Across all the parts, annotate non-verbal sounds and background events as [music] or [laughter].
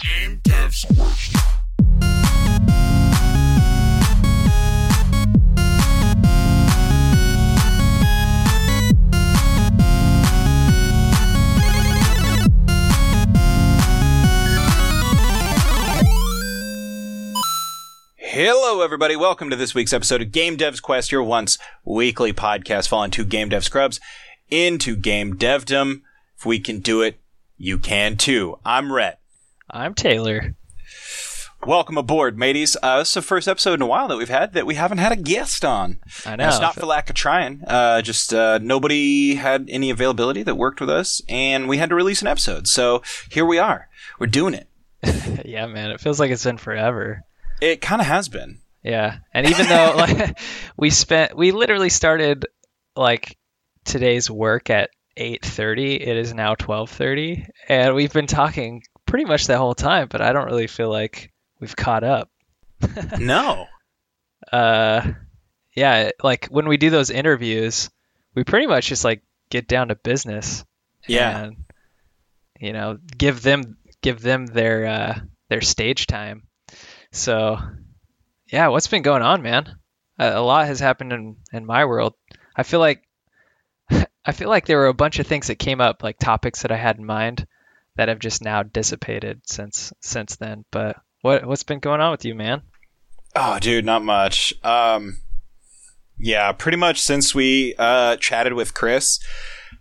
Game Dev's Quest. Hello, everybody. Welcome to this week's episode of Game Dev's Quest, your once weekly podcast following two game dev scrubs into game devdom. If we can do it, you can too. I'm Rhett. I'm Taylor. Welcome aboard, mateys. Uh, this is the first episode in a while that we've had that we haven't had a guest on. I And it's not for lack of trying. Uh, just uh, nobody had any availability that worked with us, and we had to release an episode. So here we are. We're doing it. [laughs] yeah, man, it feels like it's been forever. It kind of has been. Yeah, and even though [laughs] like we spent, we literally started like today's work at 8:30. It is now 12:30, and we've been talking pretty much the whole time. But I don't really feel like we've caught up. [laughs] No. Uh, yeah, like when we do those interviews, we pretty much just like get down to business. Yeah. and you know give them give them their uh, their stage time. So yeah, what's been going on, man? A, a lot has happened in in my world. I feel like [laughs] I feel like there were a bunch of things that came up, like topics that I had in mind, that have just now dissipated since since then. But what what's been going on with you, man? Oh, dude, not much. Um, yeah, pretty much since we uh, chatted with Chris,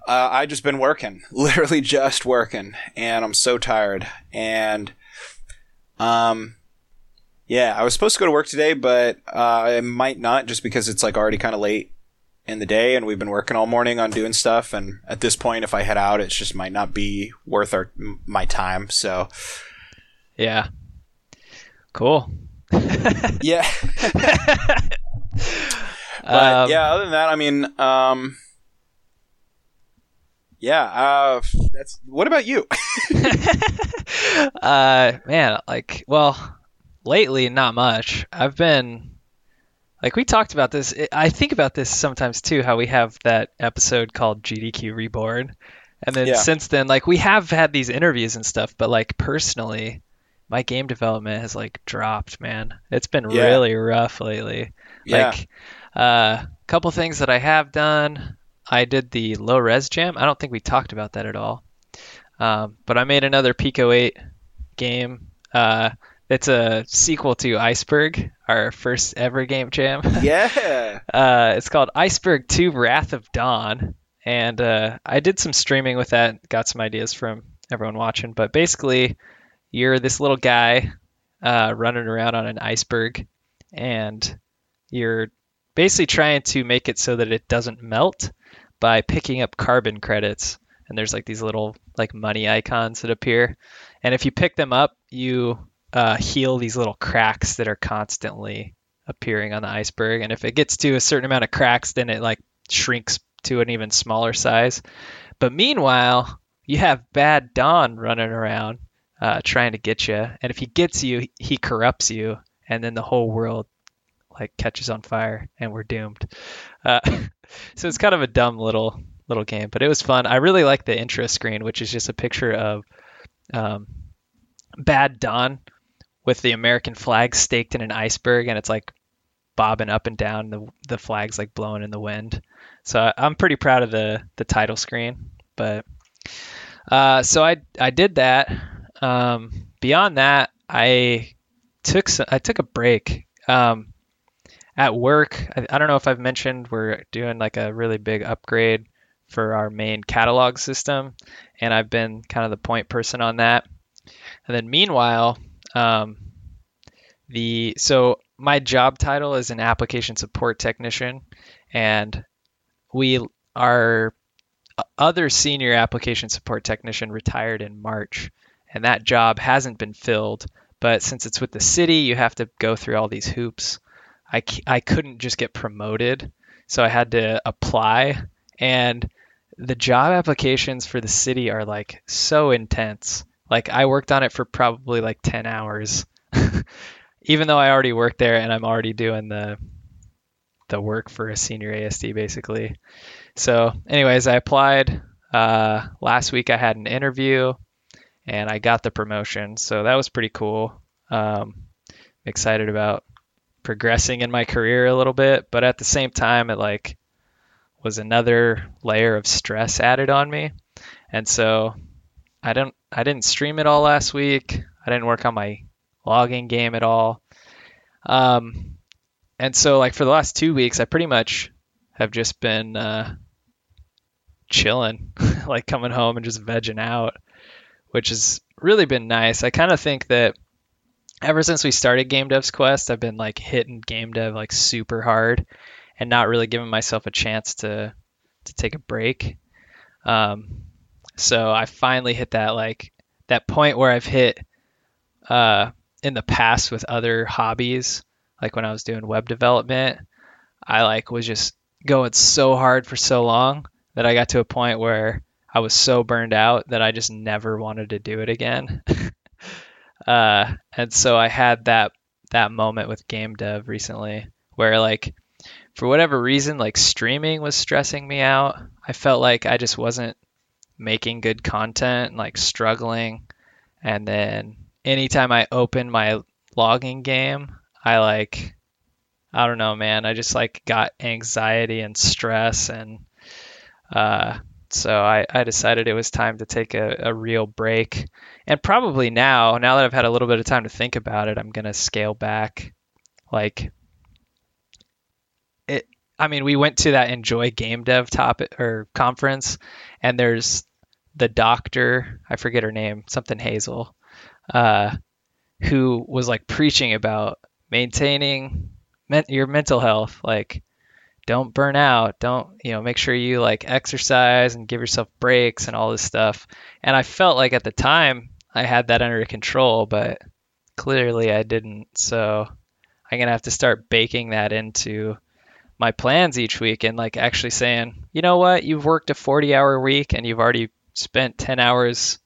uh, I just been working, [laughs] literally just working, and I'm so tired. And um, yeah, I was supposed to go to work today, but uh, I might not, just because it's like already kind of late in the day, and we've been working all morning on doing stuff. And at this point, if I head out, it just might not be worth our my time. So Yeah. Cool. [laughs] yeah. [laughs] But Um, yeah, other than that, I mean, um, yeah, uh, that's. What about you? [laughs] uh, man, like, well, lately, not much. I've been, like, we talked about this. I think about this sometimes too, how we have that episode called GDQ Reborn. And then Yeah. since then, like, we have had these interviews and stuff, but, like, personally, my game development has, like, dropped, man. It's been Yeah. really rough lately. yeah, Like, a uh, couple things that I have done. I did the low res jam. I don't think we talked about that at all. Um, but I made another Pico 8 game. Uh, it's a sequel to Iceberg, our first ever game jam. [laughs] yeah, uh, it's called Iceberg 2 Wrath of Don. And uh, I did some streaming with that, got some ideas from everyone watching. But basically, you're this little guy uh, running around on an iceberg, and you're basically trying to make it so that it doesn't melt by picking up carbon credits. And there's like these little like money icons that appear. And if you pick them up, you uh, heal these little cracks that are constantly appearing on the iceberg. And if it gets to a certain amount of cracks, then it like shrinks to an even smaller size. But meanwhile, you have Bad Don running around uh, trying to get you. And if he gets you, he corrupts you, and then the whole world like catches on fire, and we're doomed. Uh, [laughs] so it's kind of a dumb little little game, but it was fun. I really like the intro screen, which is just a picture of um, Bad Don with the American flag staked in an iceberg, and it's like bobbing up and down. The the flag's like blowing in the wind. So I'm pretty proud of the the title screen. But uh, so I I did that. Um, beyond that, I took s- I took a break. Um, at work, I, I don't know if I've mentioned we're doing like a really big upgrade for our main catalog system, and I've been kind of the point person on that. And then meanwhile, um, the so my job title is an application support technician, and we our other senior application support technician retired in March, and that job hasn't been filled. But since it's with the city, you have to go through all these hoops. I, I couldn't just get promoted, so I had to apply. And the job applications for the city are like so intense. Like I worked on it for probably like 10 hours, [laughs] even though I already worked there and I'm already doing the the work for a senior AST basically. So, anyways, I applied. Uh, last week I had an interview, and I got the promotion. So that was pretty cool. Um, excited about progressing in my career a little bit, but at the same time, it like was another layer of stress added on me. And so I don't I didn't stream it all last week. I didn't work on my logging game at all. Um, and so like for the last two weeks, I pretty much have just been uh, chilling, [laughs] like coming home and just vegging out, which has really been nice. I kind of think that ever since we started Game Dev's Quest, I've been like hitting Game Dev like super hard and not really giving myself a chance to to take a break. Um, so I finally hit that like that point where I've hit uh, in the past with other hobbies, like when I was doing web development, I like was just going so hard for so long that I got to a point where I was so burned out that I just never wanted to do it again. [laughs] uh, and so I had that that moment with game dev recently where like for whatever reason like streaming was stressing me out. I felt like I just wasn't making good content, like struggling. And then anytime I open my logging game, I like I don't know, man. I just like got anxiety and stress and uh so I, I decided it was time to take a, a real break. And probably now, now that I've had a little bit of time to think about it, I'm gonna scale back. Like it I mean, we went to that enjoy game dev topic or conference and there's the doctor, I forget her name, something Hazel, uh, who was like preaching about maintaining men- your mental health, like don't burn out, don't you know, make sure you like exercise and give yourself breaks and all this stuff. And I felt like at the time I had that under control, but clearly I didn't. So I'm gonna have to start baking that into my plans each week and like actually saying, you know what, you've worked a 40 hour week and you've already spent 10 hours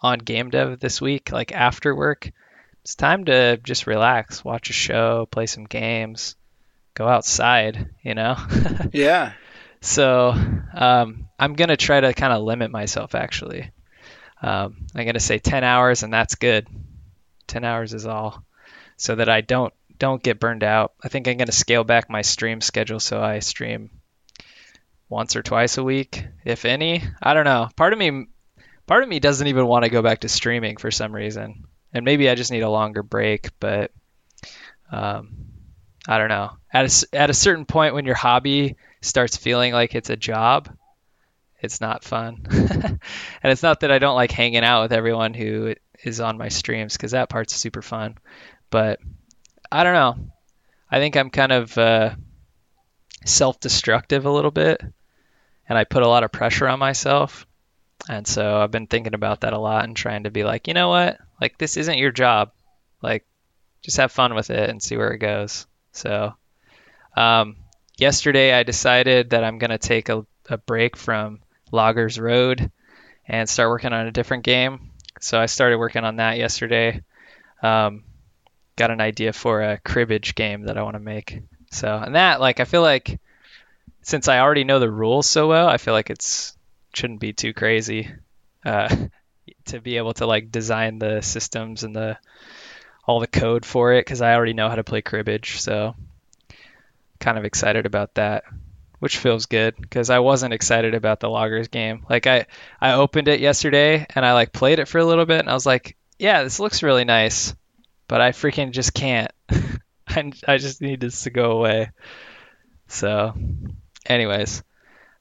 on game dev this week, like after work, it's time to just relax, watch a show, play some games, go outside, you know? [laughs] yeah. So um, I'm going to try to kind of limit myself actually. Um, I'm going to say 10 hours and that's good. 10 hours is all so that I don't don't get burned out. I think I'm going to scale back my stream schedule so I stream once or twice a week, if any. I don't know. Part of me part of me doesn't even want to go back to streaming for some reason. And maybe I just need a longer break, but um, I don't know. At a, at a certain point when your hobby starts feeling like it's a job, it's not fun. [laughs] and it's not that I don't like hanging out with everyone who is on my streams because that part's super fun. But I don't know. I think I'm kind of uh, self destructive a little bit and I put a lot of pressure on myself. And so I've been thinking about that a lot and trying to be like, you know what? Like this isn't your job. Like just have fun with it and see where it goes. So um, yesterday I decided that I'm gonna take a, a break from Loggers Road and start working on a different game. So I started working on that yesterday. Um, got an idea for a cribbage game that I want to make. So and that like I feel like since I already know the rules so well, I feel like it's shouldn't be too crazy uh, [laughs] to be able to like design the systems and the all the code for it because I already know how to play cribbage. So kind of excited about that, which feels good because I wasn't excited about the loggers game. Like I I opened it yesterday and I like played it for a little bit and I was like, yeah, this looks really nice, but I freaking just can't. [laughs] I I just need this to go away. So anyways,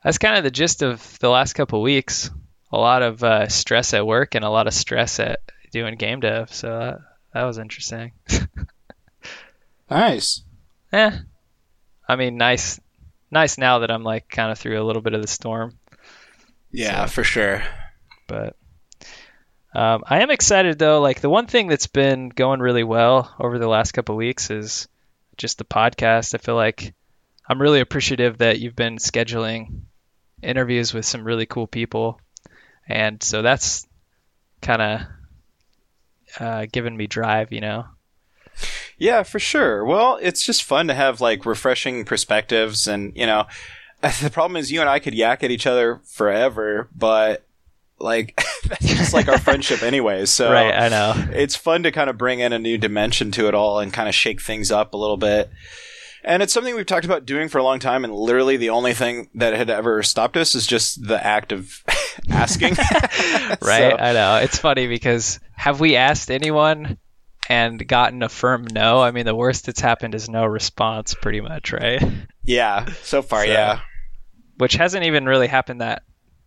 that's kind of the gist of the last couple weeks. A lot of uh, stress at work and a lot of stress at doing game dev. So that, that was interesting. [laughs] nice. Yeah. I mean, nice, nice now that I'm like kind of through a little bit of the storm. Yeah, so, for sure. But um, I am excited though. Like the one thing that's been going really well over the last couple weeks is just the podcast. I feel like I'm really appreciative that you've been scheduling interviews with some really cool people, and so that's kind of uh, given me drive, you know. Yeah, for sure. Well, it's just fun to have like refreshing perspectives, and you know, [laughs] the problem is you and I could yak at each other forever, but like [laughs] that's just like our friendship [laughs] anyway. So right, I know. it's fun to kind of bring in a new dimension to it all and kind of shake things up a little bit. And it's something we've talked about doing for a long time, and literally the only thing that had ever stopped us is just the act of [laughs] asking. [laughs] right, So- I know. It's funny because have we asked anyone and gotten a firm no? I mean, the worst that's happened is no response, pretty much, right? yeah, so far, So- yeah. Which hasn't even really happened that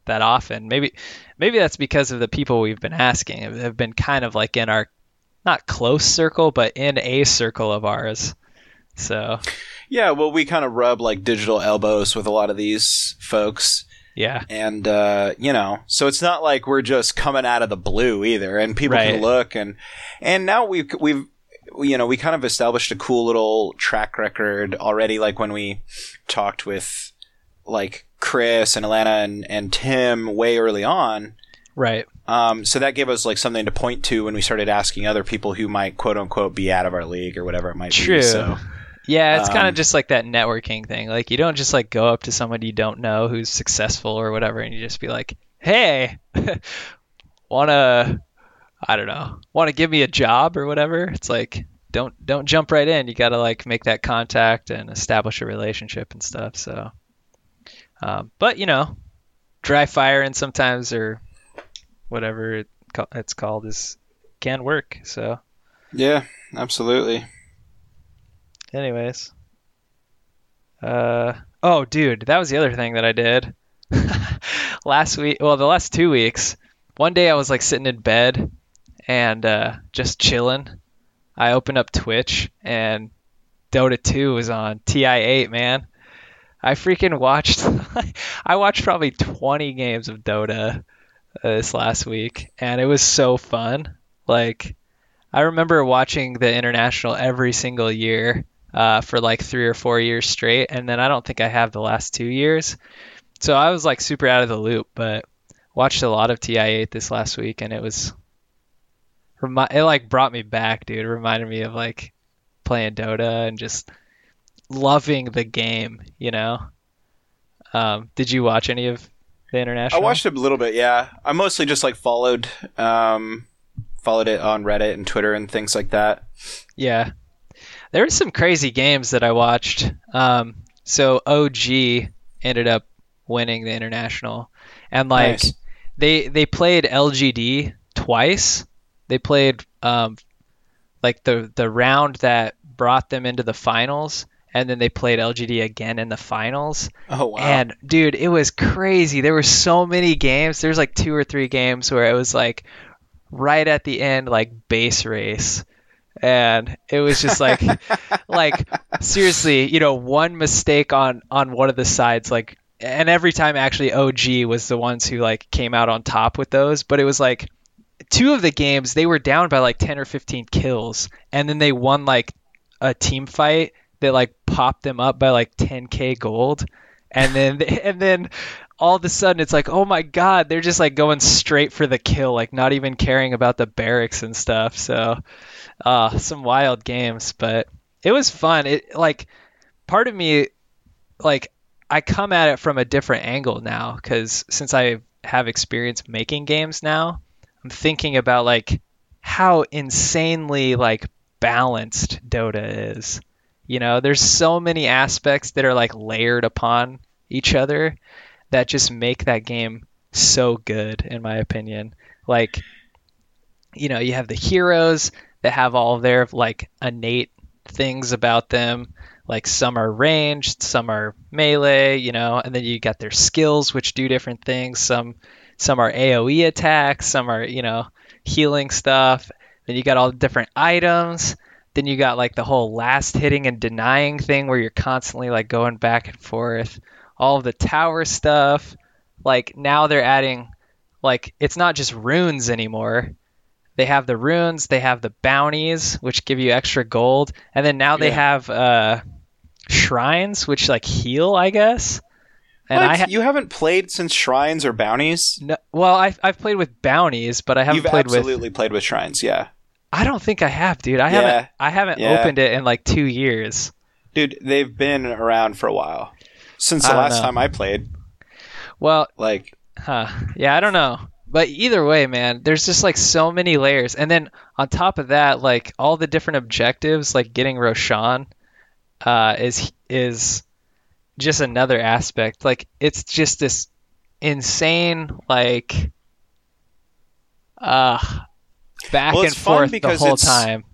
that often. Maybe maybe that's because of the people we've been asking have- have been kind of like in our not close circle, but in a circle of ours. So Yeah, well, we kind of rub like digital elbows with a lot of these folks. yeah, and uh, you know, so it's not like we're just coming out of the blue either, and people Right. can look and and now we've we've you know we kind of established a cool little track record already. Like when we talked with like Chris and Alana and and Tim way early on. right. Um, so that gave us like something to point to when we started asking other people who might quote unquote be out of our league or whatever it might True. be. So Yeah, it's kind Um, of just like that networking thing. Like you don't just like go up to someone you don't know who's successful or whatever, and you just be like, "Hey, [laughs] wanna, I don't know, wanna give me a job or whatever." It's like don't don't jump right in. You got to like make that contact and establish a relationship and stuff. So, um, but you know, dry fire and sometimes or whatever it, it's called is can work. So, yeah, absolutely. Anyways. Uh oh, dude, that was the other thing that I did. [laughs] last week, well, the last two weeks, one day I was like sitting in bed and uh just chilling. I opened up Twitch and Dota 2 was on TI8, man. I freaking watched [laughs] I watched probably 20 games of Dota uh, this last week and it was so fun. Like I remember watching the international every single year uh, for like three or four years straight, and then I don't think I have the last two years. So I was like super out of the loop, but watched a lot of TI8 this last week, and it was it like brought me back, dude. It reminded me of like playing Dota and just loving the game, you know. Um, did you watch any of the international? I watched a little bit, yeah. I mostly just like followed um followed it on Reddit and Twitter and things like that. Yeah. There were some crazy games that I watched. Um, so OG ended up winning the international, and like Nice. they they played LGD twice. They played um, like the the round that brought them into the finals, and then they played LGD again in the finals. Oh wow. And dude, it was crazy. There were so many games. There's like two or three games where it was like right at the end, like base race. And it was just like [laughs] like seriously, you know, one mistake on on one of the sides, like and every time actually OG was the ones who like came out on top with those, but it was like two of the games they were down by like 10 or 15 kills and then they won like a team fight that like popped them up by like 10k gold and then [laughs] and then all of a sudden it's like oh my god they're just like going straight for the kill like not even caring about the barracks and stuff. So uh some wild games but it was fun. It like part of me like i come at it from a different angle now because since i have experience making games now i'm thinking about like how insanely like balanced dota is. You know there's so many aspects that are like layered upon each other that just make that game so good in my opinion. Like you know you have the heroes that have all their like innate things about them. Like some are ranged some are melee you know and then you got their skills which do different things. Some some are aoe attacks some are you know healing stuff. Then you got all the different items. Then you got like the whole last hitting and denying thing where you're constantly like going back and forth all of the tower stuff like now they're adding like it's not just runes anymore they have the runes they have the bounties which give you extra gold and then now they have uh shrines which like heal i guess and What? i ha- you haven't played since shrines or bounties? no, well I've, I've played with bounties but i haven't You've played with absolutely played with shrines, yeah. i don't think i have dude i Yeah. haven't i haven't Yeah. opened it in like two years Dude, they've been around for a while. Since the last know. time I played. well Like Huh. Yeah, I don't know. but either way, man, there's just like so many layers. And then on top of that, like all the different objectives, like getting Roshan, uh, is is just another aspect. Like it's just this insane like uh back Well, and forth the whole time.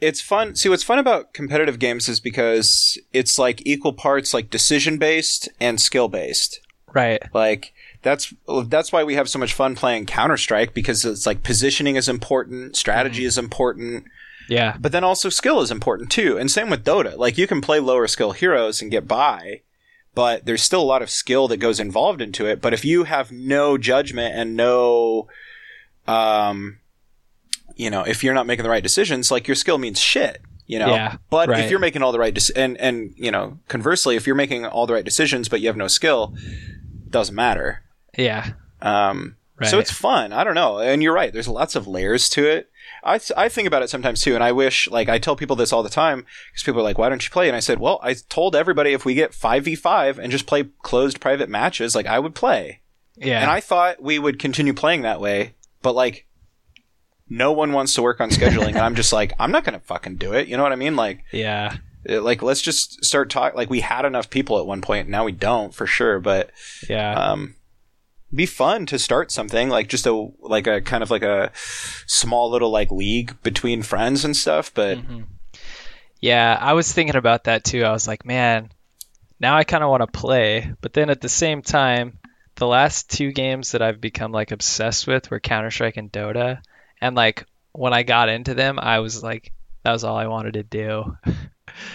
It's fun. See, what's fun about competitive games is because it's like equal parts like decision based and skill based. Right. Like that's that's why we have so much fun playing Counter Strike because it's like positioning is important, strategy is important, Yeah. but then also skill is important too. And same with Dota. Like you can play lower skill heroes and get by, but there's still a lot of skill that goes involved into it. But if you have no judgment and no, um, you know, if you're not making the right decisions, like your skill means shit. You know, Yeah, but right. if you're making all the right dec- and and you know, conversely, if you're making all the right decisions but you have no skill, doesn't matter. Yeah. Um, So it's fun. I don't know. And you're right. There's lots of layers to it. I, I think about it sometimes too. And I wish, like, I tell people this all the time because people are like, why don't you play? And I said, well, I told everybody if we get 5v5 and just play closed private matches, like, I would play. Yeah. And I thought we would continue playing that way. But, like, no one wants to work on scheduling. and I'm just like, I'm not going to fucking do it. You know what I mean? Like, yeah. uh, like let's just start talking. Like, we had enough people at one point. Now we don't for sure. But, Yeah. um, be fun to start something like just a like a kind of like a small little like league between friends and stuff but Mhm. Yeah, I was thinking about that too. I was like, man, now I kind of want to play, but then at the same time, the last two games that I've become like obsessed with were Counter Strike and Dota, and like when I got into them, I was like, that was all I wanted to do. [laughs]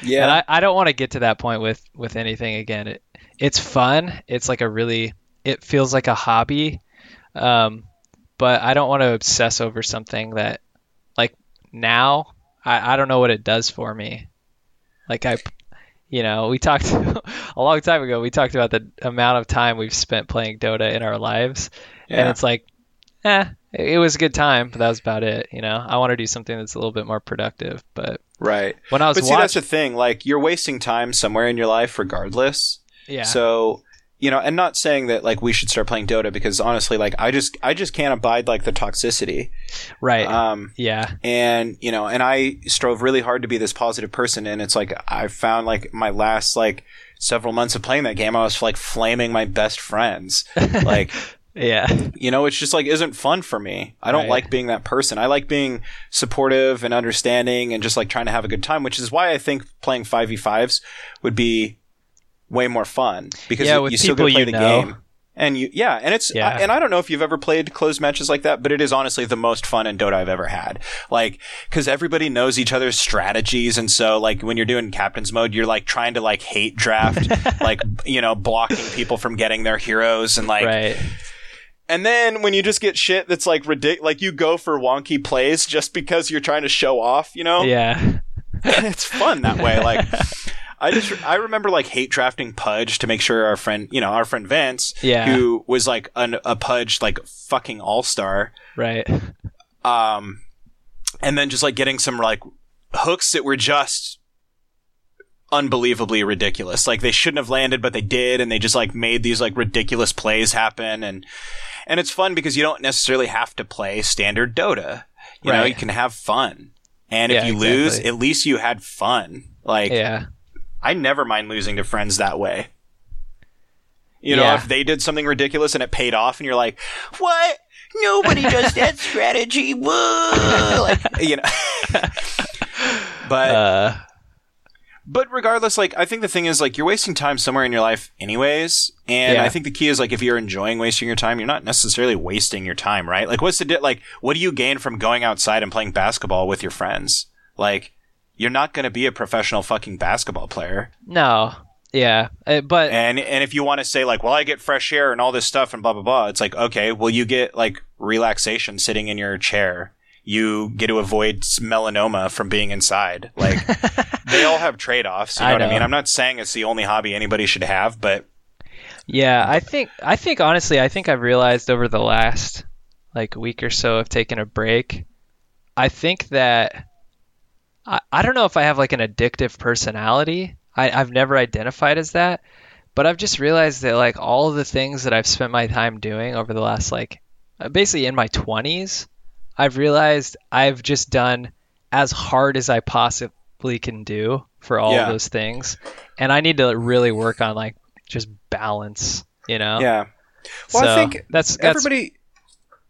yeah And I, I don't want to get to that point with with anything again. It it's fun. It's like a really it feels like a hobby. Um, but I don't want to obsess over something that like now I, I don't know what it does for me. Like I you know, we talked [laughs] a long time ago we talked about the amount of time we've spent playing Dota in our lives. And it's like eh, it was a good time, but that was about it, you know. I want to do something that's a little bit more productive, but right when I was but see that's the thing like you're wasting time somewhere in your life regardless yeah. so you know and not saying that like we should start playing dota because honestly like i just i just can't abide like the toxicity right. um yeah. and you know and i strove really hard to be this positive person and it's like i found like my last like several months of playing that game i was like flaming my best friends [laughs] like Yeah. you know it's just like isn't fun for me i don't Right. like being that person i like being supportive and understanding and just like trying to have a good time which is why i think playing 5v5s would be way more fun because Yeah, you, still get to play the know. game and you yeah and it's Yeah. I- and i don't know if you've ever played closed matches like that but it is honestly the most fun in dota i've ever had like because everybody knows each other's strategies and so like when you're doing captain's mode you're like trying to like hate draft [laughs] like you know blocking people from getting their heroes and like right. And then when you just get shit that's like ridiculous, like you go for wonky plays just because you're trying to show off, you know? Yeah. [laughs] it's fun that way. Like, [laughs] I just, I remember like hate drafting Pudge to make sure our friend, you know, our friend Vince, Yeah. who was like an, a Pudge, like fucking all star. Right. Um, and then just like getting some like hooks that were just unbelievably ridiculous. Like they shouldn't have landed, but they did, and they just like made these like ridiculous plays happen. And and it's fun because you don't necessarily have to play standard Dota. You know, Right. you can have fun. And if Yeah, you lose, at least you had fun. Like Yeah. I never mind losing to friends that way. You know, Yeah. if they did something ridiculous and it paid off, and you're like, "What? Nobody does [laughs] that strategy." Whoa! like, you know. [laughs] but Uh, but regardless, like I think the thing is like you're wasting time somewhere in your life anyways, and Yeah. I think the key is like if you're enjoying wasting your time, you're not necessarily wasting your time, right? Like what's the di- like what do you gain from going outside and playing basketball with your friends? Like you're not going to be a professional fucking basketball player. no. Yeah. Uh, but And and if you want to say like, well, I get fresh air and all this stuff and blah blah blah, it's like, okay, well, you get like relaxation sitting in your chair. You get to avoid melanoma from being inside. Like [laughs] they all have trade offs. You know, I what I mean? I'm not saying it's the only hobby anybody should have, but yeah, I think I think honestly, I think I've realized over the last like week or so of taking a break, I think that I, I don't know if I have like an addictive personality. I, I've never identified as that, but I've just realized that like all of the things that I've spent my time doing over the last like uh, basically in my 20s, I've realized I've just done as hard as I possibly can do for all Yeah. those things, and I need to really work on like just balance. You know? Yeah. Well, I think that's that's everybody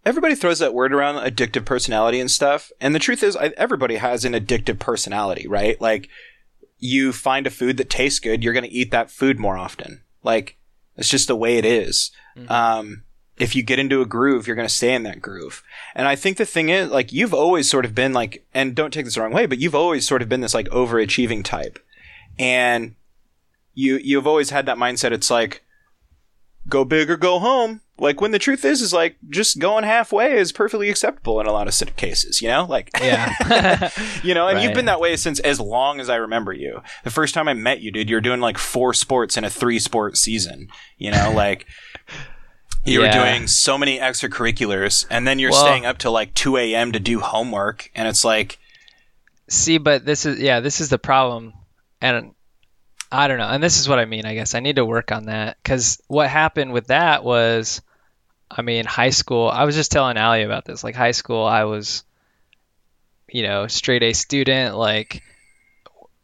everybody throws that word around addictive personality and stuff and the truth is I, everybody has an addictive personality right like you find a food that tastes good you're going to eat that food more often like it's just the way it is. Mhm. um if you get into a groove you're going to stay in that groove and i think the thing is like you've always sort of been like and don't take this the wrong way but you've always sort of been this like overachieving type and you you've always had that mindset it's like go big or go home. Like when the truth is, is like just going halfway is perfectly acceptable in a lot of cases. You know, like yeah. [laughs] you know, and you've been that way since as long as I remember you. The first time I met you, dude, you were doing like four sports in a three sport season. You know, [laughs] like. You Yeah. were doing so many extracurriculars, and then you're Well- staying up till like 2 a.m. to do homework, and it's like, See, but this is yeah, this is the problem, and I don't know, and this is what I mean. I guess I need to work on that because what happened with that was, I mean, high school. I was just telling Allie about this. Like high school, I was, you know, straight A student, like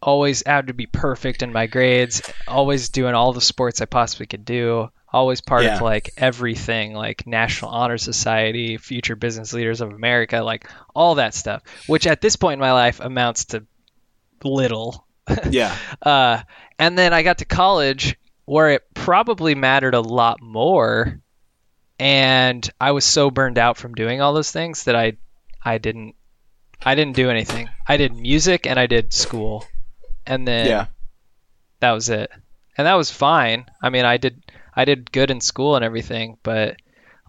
always had to be perfect in my grades, always doing all the sports I possibly could do, always part Yeah. of like everything, like National Honor Society, Future Business Leaders of America, like all that stuff, which at this point in my life amounts to little. [laughs] yeah, Uh, and then I got to college where it probably mattered a lot more, and I was so burned out from doing all those things that I, I didn't, I didn't do anything. I did music and I did school, and then yeah, that was it and that was fine i mean i did i did good in school and everything but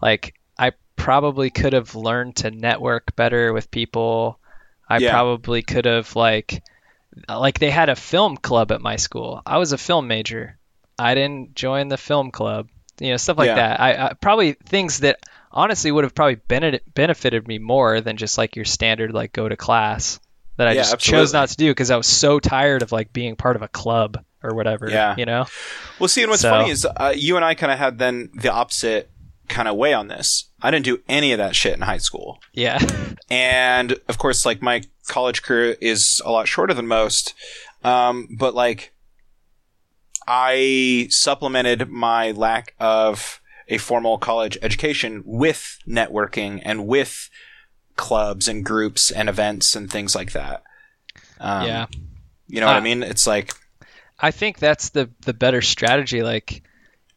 like i probably could have learned to network better with people. I Yeah. probably could have like like they had a film club at my school. I was a film major. I didn't join the film club you know stuff like Yeah. that. I, I probably things that honestly would have probably bene- benefited me more than just like your standard like go to class that i Yeah, just chose not to do because i was so tired of like being part of a club or whatever Yeah. you know Well, see, and what's So- funny is uh, you and I kind of had then the opposite kind of way on this. I didn't do any of that shit in high school. yeah [laughs] And of course, like my college career is a lot shorter than most. Um, but like, I supplemented my lack of a formal college education with networking and with clubs and groups and events and things like that. Um, yeah You know what I Ah. mean? It's like, I think that's the the better strategy. Like,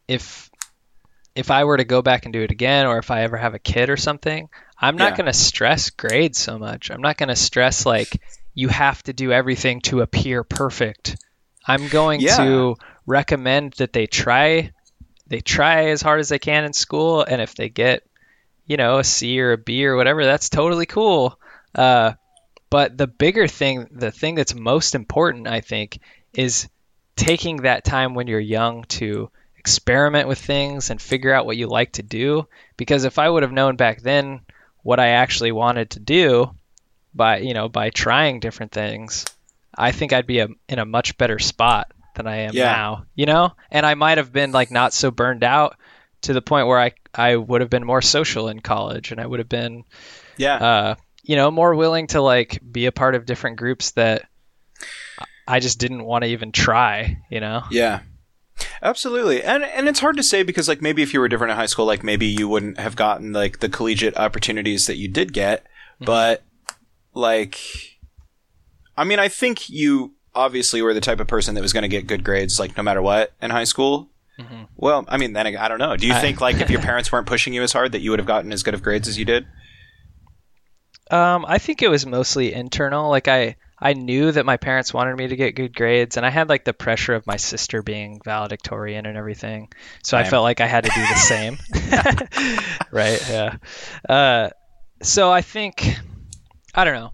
if if I were to go back and do it again, or if I ever have a kid or something, I'm not Yeah. going to stress grades so much. I'm not going to stress like you have to do everything to appear perfect. I'm going Yeah. to recommend that they try they try as hard as they can in school, and if they get you know a C or a B or whatever, that's totally cool. Uh, but the bigger thing, the thing that's most important, I think, is taking that time when you're young to experiment with things and figure out what you like to do. Because if I would have known back then what I actually wanted to do by, you know, by trying different things, I think I'd be a, in a much better spot than I am Yeah. now, you know? And I might have been like not so burned out to the point where I, I would have been more social in college and I would have been yeah. uh, you know, more willing to like be a part of different groups that I just didn't want to even try, you know? Yeah. Absolutely. And and it's hard to say because like maybe if you were different in high school, like maybe you wouldn't have gotten like the collegiate opportunities that you did get. But like I mean, I think you obviously were the type of person that was going to get good grades like no matter what in high school. Mhm. Well, I mean, then I I don't know. Do you I- think like if your [laughs] parents weren't pushing you as hard that you would have gotten as good of grades as you did? Um, I think it was mostly internal. Like I, I knew that my parents wanted me to get good grades, and I had like the pressure of my sister being valedictorian and everything, so I felt like I had to do the [laughs] same. [laughs] right? Yeah. Uh, so I think, I don't know.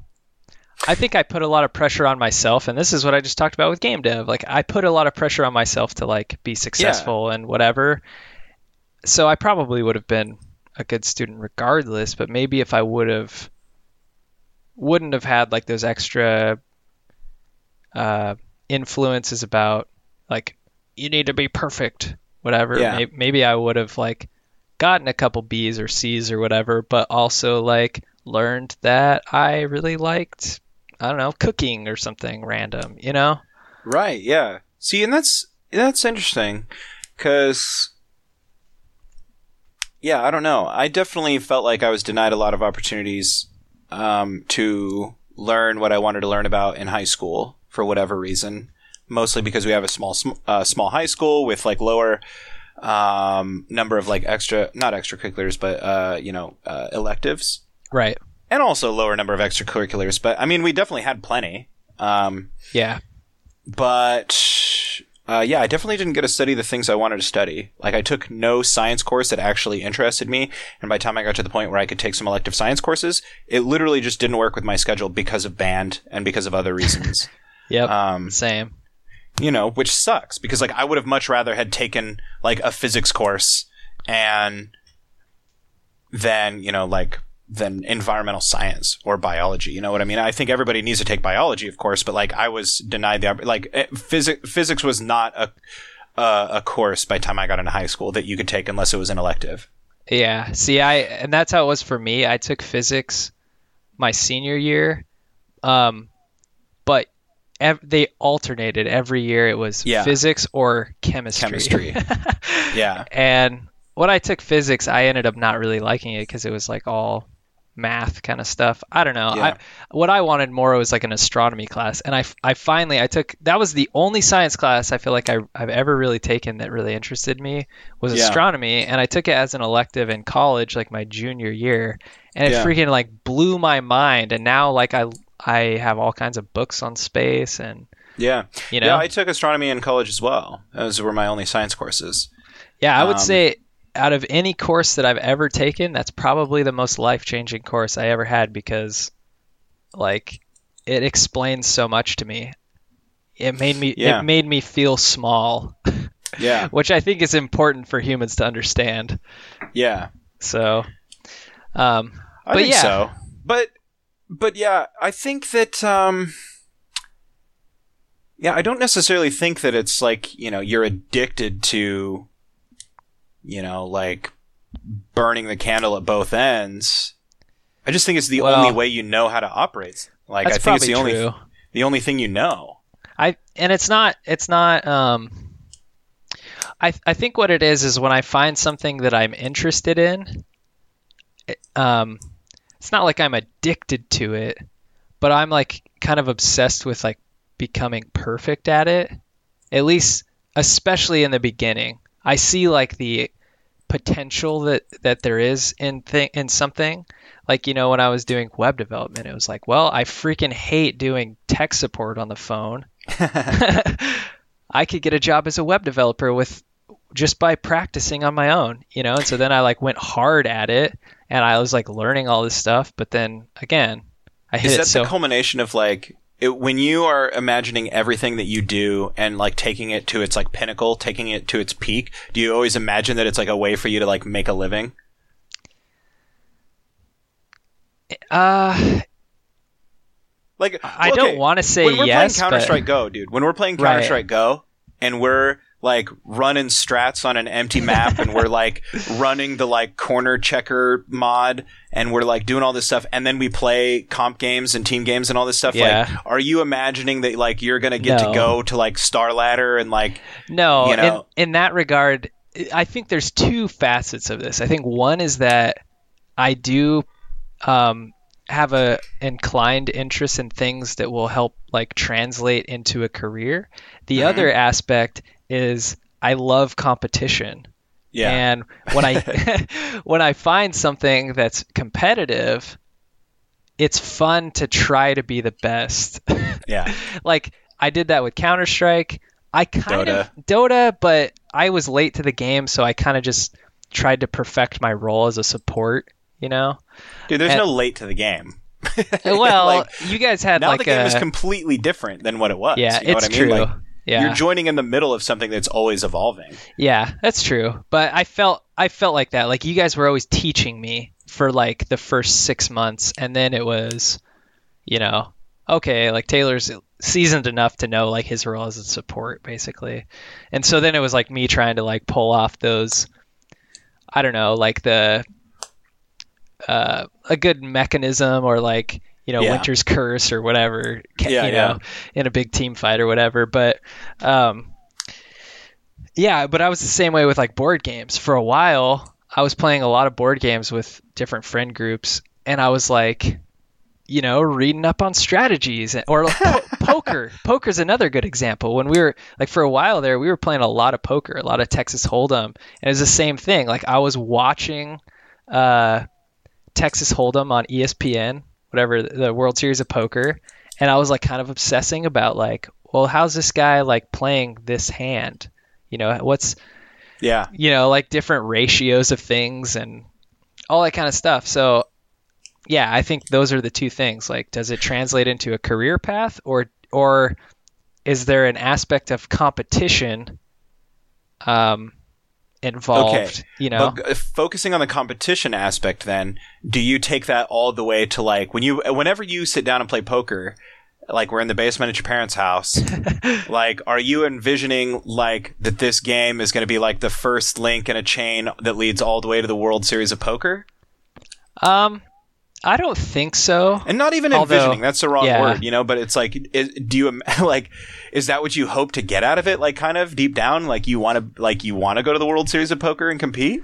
I think I put a lot of pressure on myself, and this is what I just talked about with game dev. Like I put a lot of pressure on myself to like be successful and whatever. So I probably would have been a good student regardless, but maybe if I would have wouldn't have had like those extra uh, influences about like you need to be perfect, whatever. Yeah. Maybe, maybe I would have like gotten a couple B's or C's or whatever, but also like learned that I really liked I don't know, cooking or something random, you know? Right, yeah. See, and that's that's interesting cuz yeah, I don't know. I definitely felt like I was denied a lot of opportunities um, to learn what I wanted to learn about in high school for whatever reason. Mostly because we have a small uh, small high school with like lower um, number of like extra not extracurriculars but uh, you know uh, electives Right. and also lower number of extracurriculars. But I mean, we definitely had plenty. Um, Yeah. but uh, yeah, I definitely didn't get to study the things I wanted to study. Like I took no science course that actually interested me, and by the time I got to the point where I could take some elective science courses, it literally just didn't work with my schedule because of band and because of other reasons. [laughs] Yep. um, Same. you know, which sucks because like I would have much rather had taken like a physics course and then you know like than environmental science or biology. You know what I mean? I think everybody needs to take biology, of course, but like I was denied the like physics. Physics was not a uh, a course by the time I got into high school that you could take unless it was an elective. Yeah. See, I and that's how it was for me. I took physics my senior year, um, but ev- they alternated every year. It was Yeah. physics or chemistry. Chemistry. [laughs] Yeah. and when I took physics, I ended up not really liking it because it was like all math kind of stuff. I don't know. Yeah. I, what I wanted more was like an astronomy class, and I, I finally I took that was the only science class I feel like I, I've ever really taken that really interested me was Yeah. astronomy, and I took it as an elective in college, like my junior year, and it Yeah. freaking like blew my mind. And now like I I have all kinds of books on space, and Yeah. you know, Yeah, I took astronomy in college as well. Those were my only science courses. Yeah, I would Um, say out of any course that I've ever taken, that's probably the most life changing course I ever had because, like, it explains so much to me. It made me Yeah. it made me feel small, [laughs] Yeah. [laughs] which I think is important for humans to understand. Yeah. So, um, I But think yeah. so. But but yeah, I think that um yeah, I don't necessarily think that it's like, you know, you're addicted to you know, like burning the candle at both ends. I just think it's the Well- only way you know how to operate. Like I think it's the only the only thing you know. I and it's not it's not um I I think what it is is when I find something that I'm interested in it- um it's not like I'm addicted to it but I'm like kind of obsessed with like becoming perfect at it at least especially in the beginning I see like the potential that that there is in thing in something like you know when I was doing web development it was like well I freaking hate doing tech support on the phone [laughs] [laughs] I could get a job as a web developer with just by practicing on my own, you know? And so then I like went hard at it and I was like learning all this stuff, but then again, I hit Is it that so the culmination of like it, when you are imagining everything that you do and like taking it to its like pinnacle, taking it to its peak? Do you always imagine that it's like a way for you to like make a living? uh Like I okay, don't want to say when we're yes, playing Counter Strike but Go, dude. When we're playing Right. Counter Strike Go and we're like running strats on an empty map and we're like running the like corner checker mod and we're like doing all this stuff and then we play comp games and team games and all this stuff Yeah. like are you imagining that like you're going to get No. to go to like Star Ladder and like no, you know. in, in that regard, I think there's two facets of this. I think one is that I do um, have a inclined interest in things that will help like translate into a career. The Mhm. other aspect is I love competition. yeah And when I [laughs] when I find something that's competitive, it's fun to try to be the best. [laughs] yeah like I did that with Counter Strike. I kind Dota. of Dota, but I was late to the game, so I kind of just tried to perfect my role as a support. You know, dude there's And- no late to the game [laughs] well, Like, you guys had now like the game a is completely different than what it was yeah, you know it's what I mean true. like yeah, you're joining in the middle of something that's always evolving Yeah, that's true. But I felt I felt like that. Like you guys were always teaching me for like the first six months, and then it was, you know, okay, like Taylor's seasoned enough to know like his role as a support, basically. And so then it was like me trying to like pull off those I don't know, like the uh, a good mechanism or like you know Yeah. Winter's [laughs] Curse or whatever, Yeah, you yeah. know, in a big team fight or whatever. But um, yeah, but I was the same way with like board games. For a while, I was playing a lot of board games with different friend groups, and I was like, you know, reading up on strategies or po- [laughs] poker. Poker's another good example. When we were like for a while there, we were playing a lot of poker, a lot of Texas Hold'em, and it was the same thing. Like I was watching uh, Texas Hold'em on ESPN, whatever the World Series of Poker, and I was like kind of obsessing about like, well, how's this guy like playing this hand? You know, what's Yeah. you know, like different ratios of things and all that kind of stuff. So, yeah, I think those are the two things. Like, does it translate into a career path, or or is there an aspect of competition um, involved? Okay, You know, But focusing on the competition aspect, then, do you take that all the way to like when you, whenever you sit down and play poker, like we're in the basement at your parents' house, [laughs] like, are you envisioning like that this game is going to be like the first link in a chain that leads all the way to the World Series of Poker? um, I don't think so. And not even Although- envisioning, that's the wrong yeah. word, you know, but it's like, is, do you, [laughs] like, is that what you hope to get out of it? Like, kind of deep down, like you want to, like, you want to go to the World Series of Poker and compete?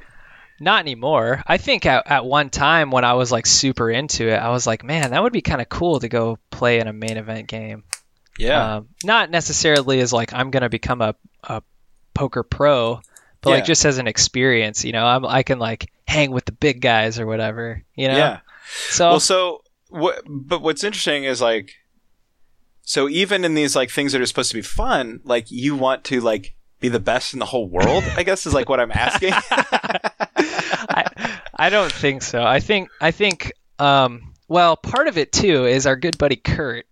Not anymore. I think at, at one time when I was like super into it, I was like, man, that would be kind of cool to go play in a main event game. Yeah. Um, not necessarily as like I'm gonna become a, a poker pro, but Yeah. like just as an experience, you know, I'm I can like hang with the big guys or whatever, you know. yeah. So Well, so what? But what's interesting is like, so even in these like things that are supposed to be fun, like you want to like be the best in the whole world. I guess is like what I'm asking. [laughs] I, I don't think so. I think I think um well, part of it too is our good buddy Kurt.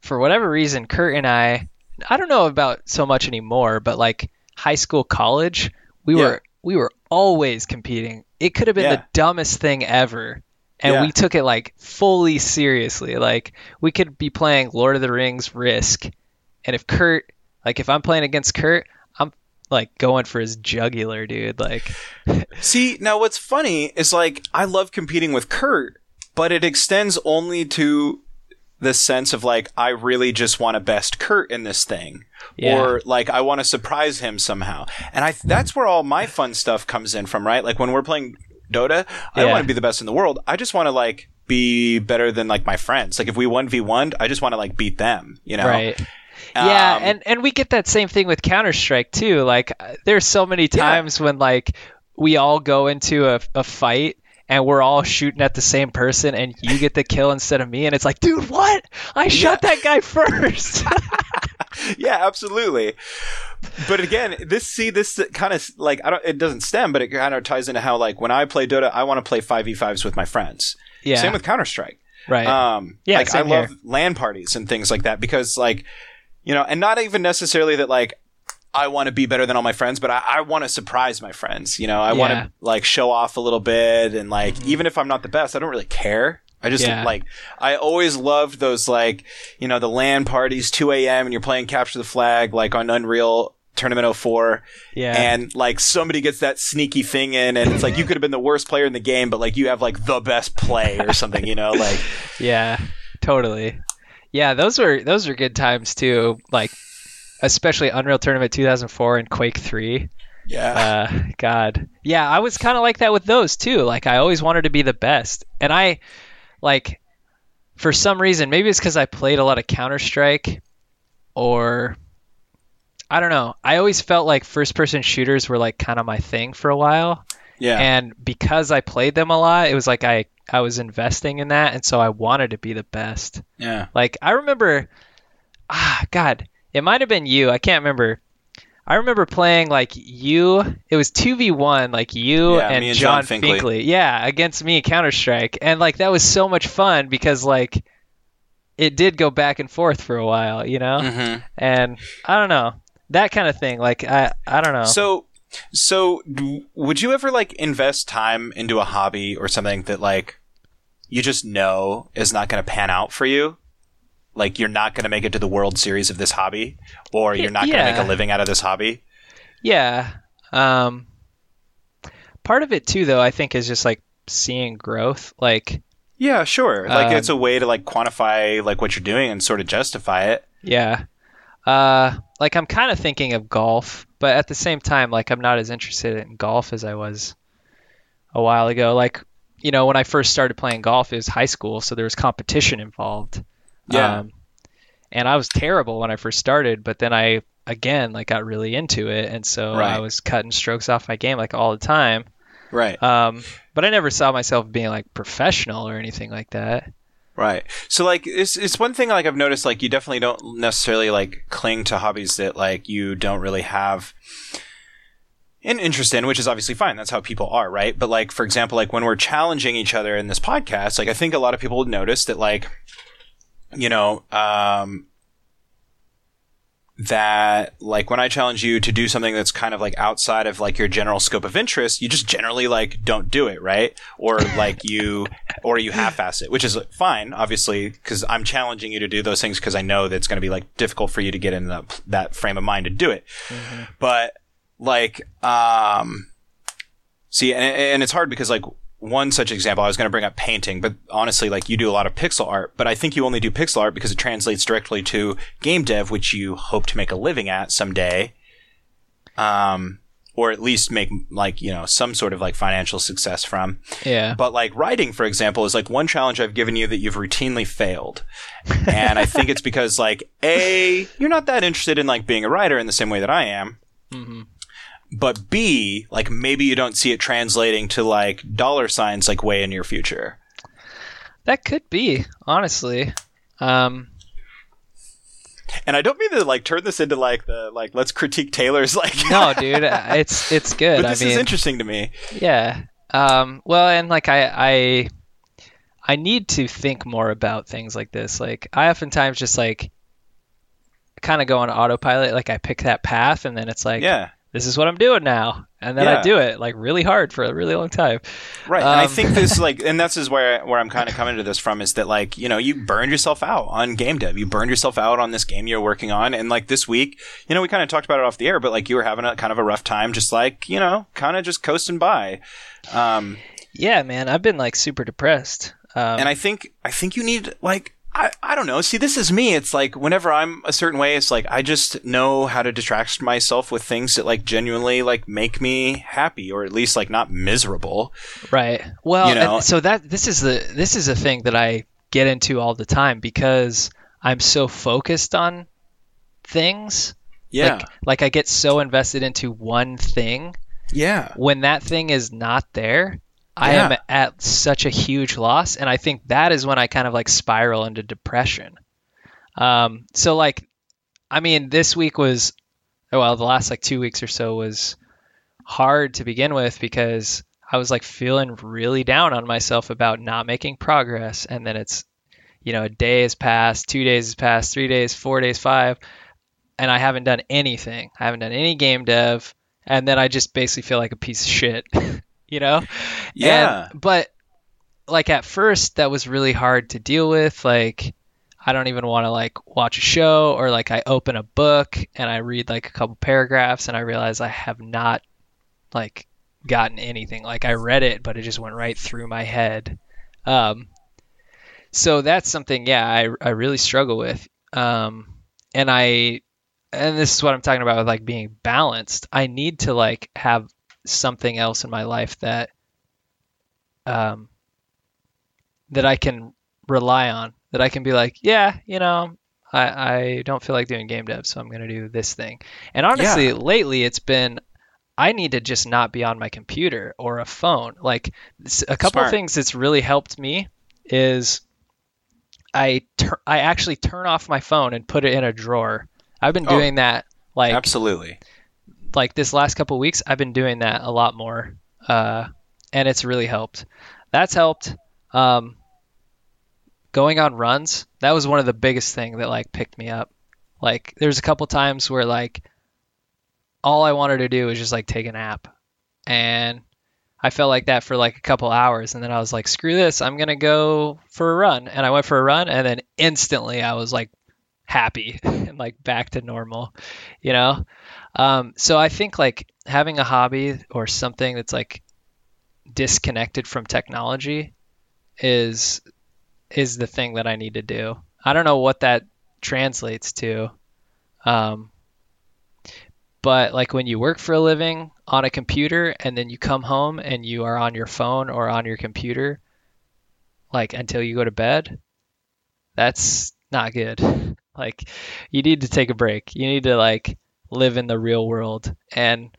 For whatever reason, Kurt and I I don't know about so much anymore, but like high school, college, we Yeah. were we were always competing. It could have been Yeah. the dumbest thing ever. And Yeah. we took it like fully seriously. Like we could be playing Lord of the Rings Risk, and if Kurt, like if I'm playing against Kurt, I'm like going for his jugular, dude. Like [laughs] See, now what's funny is like I love competing with Kurt, but it extends only to the sense of like I really just want to best Kurt in this thing. Yeah. Or like I want to surprise him somehow. And I that's where all my fun stuff comes in from, right? Like when we're playing Dota, I don't Yeah. want to be the best in the world. I just want to like be better than like my friends. Like if we 1v1, I just want to like beat them, you know? Right. Yeah, Um, and and we get that same thing with Counter Strike too. Like uh, there's so many times when like we all go into a, a fight and we're all shooting at the same person and you get the kill instead of me and it's like, dude, what? I shot that guy [laughs] first. [laughs] [laughs] yeah, absolutely. But again, this see this kind of like I don't it doesn't stem, but it kind of ties into how like when I play Dota, I want to play 5v5s with my friends. yeah. Same with Counter Strike. right. Um Yeah, like I same love here. LAN parties and things like that because like you know, and not even necessarily that like I want to be better than all my friends, but I, I want to surprise my friends. You know, I want Yeah. Mm-hmm. to like show off a little bit, and like even if I'm not the best, I don't really care. I just Yeah. like I always loved those like you know the LAN parties, 2 a.m. and you're playing capture the flag like on Unreal Tournament 04 yeah. and like somebody gets that sneaky thing in and it's like you could have been the worst player in the game but like you have like the best play or something you know like [laughs] Yeah, totally. Yeah, those were those were good times too. Like, especially Unreal Tournament 2004 and Quake 3. yeah Uh, God, yeah, I was kind of like that with those too. Like, I always wanted to be the best, and I, like, for some reason, maybe it's because I played a lot of Counter Strike, or I don't know. I always felt like first-person shooters were like kind of my thing for a while, yeah and because I played them a lot, it was like I I was investing in that, and so I wanted to be the best. yeah Like I remember, ah, God, it might have been you. I can't remember. I remember playing like you. It was two v one, like you Yeah, and, and John, John Finkley. Finkley. Yeah, against me, Counter Strike, and like that was so much fun because like it did go back and forth for a while, you know. Mhm. And I don't know that kind of thing. Like I, I don't know. So, so d- would you ever like invest time into a hobby or something that like you just know is not going to pan out for you? Like you're not going to make it to the World Series of this hobby, or you're not going to make a living out of this hobby. Yeah. Um, part of it too, though, I think is just like seeing growth. Like, Yeah, sure. Like Um, it's a way to like quantify like what you're doing and sort of justify it. yeah, uh, like I'm kind of thinking of golf, but at the same time, like I'm not as interested in golf as I was a while ago. Like, you know, when I first started playing golf, it was high school, so there was competition involved. Yeah. Um, and I was terrible when I first started, but then I again like got really into it, and so I was cutting strokes off my game like all the time. Right. Um, but I never saw myself being like professional or anything like that. Right. So like it's it's one thing like I've noticed like you definitely don't necessarily like cling to hobbies that like you don't really have an interest in, which is obviously fine. That's how people are, right? But like for example, like when we're challenging each other in this podcast, like I think a lot of people would notice that like you know, um that like when I challenge you to do something that's kind of like outside of like your general scope of interest, you just generally like don't do it, right? Or like you or you half-ass it, which is fine, obviously, because I'm challenging you to do those things because I know that it's going to be like difficult for you to get in that that frame of mind to do it. But like, um, see, and, and it's hard because like one such example, I was going to bring up painting, but honestly, like you do a lot of pixel art, but I think you only do pixel art because it translates directly to game dev, which you hope to make a living at someday. Um, or at least make like, you know, some sort of like financial success from. Yeah. But like writing, for example, is like one challenge I've given you that you've routinely failed. And I think it's because like, A, you're not that interested in like being a writer in the same way that I am. hmm But B, like maybe you don't see it translating to like dollar signs like way in your future. That could be, honestly. Um, And I don't mean to like turn this into like the like let's critique Taylor's [laughs] like no, dude, it's it's [laughs] good. but this I mean, is interesting to me. yeah. Um, well, and like I, I, I need to think more about things like this. Like I oftentimes just like kind of go on autopilot. Like I pick that path, and then it's like, yeah. This is what I'm doing now, and then I do it like really hard for a really long time. Right. and I Um, think this [laughs] like and that's is where where I'm kind of coming to this from is that like, you know, you burned yourself out on game dev. You burned yourself out on this game you're working on and like this week, you know, we kind of talked about it off the air, but like you were having a kind of a rough time just like, you know, kind of just coasting by. Um Yeah, man, I've been like super depressed. Um, and I think I think you need like I, I don't know. See, this is me. It's like whenever I'm a certain way, it's like I just know how to distract myself with things that like genuinely like make me happy or at least like not miserable. Right. Well, You know- so that this is the this is a thing that I get into all the time because I'm so focused on things. Yeah. Like, like I get so invested into one thing. yeah. When that thing is not there, I Yeah. am at such a huge loss, and I think that is when I kind of like spiral into depression. Um, so like, I mean, this week was, well, the last like two weeks or so was hard to begin with because I was like feeling really down on myself about not making progress, and then it's, you know, a day has passed, two days has passed, three days, four days, five, and I haven't done anything. I haven't done any game dev, and then I just basically feel like a piece of shit, [laughs] you know? Yeah. And- but like at first that was really hard to deal with. Like I don't even want to like watch a show or like I open a book and I read like a couple paragraphs and I realize I have not like gotten anything. Like I read it, but it just went right through my head. Um, so that's something, yeah, I, I really struggle with. Um, and I, and this is what I'm talking about with like being balanced. I need to like have something else in my life that, um, that I can rely on, that I can be like, yeah, you know, I, I don't feel like doing game dev, so I'm going to do this thing. And honestly, Yeah. lately it's been, I need to just not be on my computer or a phone. Like a couple of things that's really helped me is I tur- I actually turn off my phone and put it in a drawer. I've been Oh. doing that like Absolutely. Like this last couple weeks. I've been doing that a lot more, uh, and it's really helped. That's helped. Um, going on runs that was one of the biggest thing that like picked me up. Like there's a couple times where like all I wanted to do was just like take a nap, and I felt like that for like a couple hours, and then I was like, screw this, I'm gonna go for a run, and I went for a run, and then instantly I was like happy [laughs] and like back to normal, you know. Um, so I think like having a hobby or something that's like disconnected from technology is is the thing that I need to do. I don't know what that translates to. Um, but like when you work for a living on a computer and then you come home and you are on your phone or on your computer like until you go to bed, that's not good. [laughs] like you need to take a break. You need to like live in the real world. And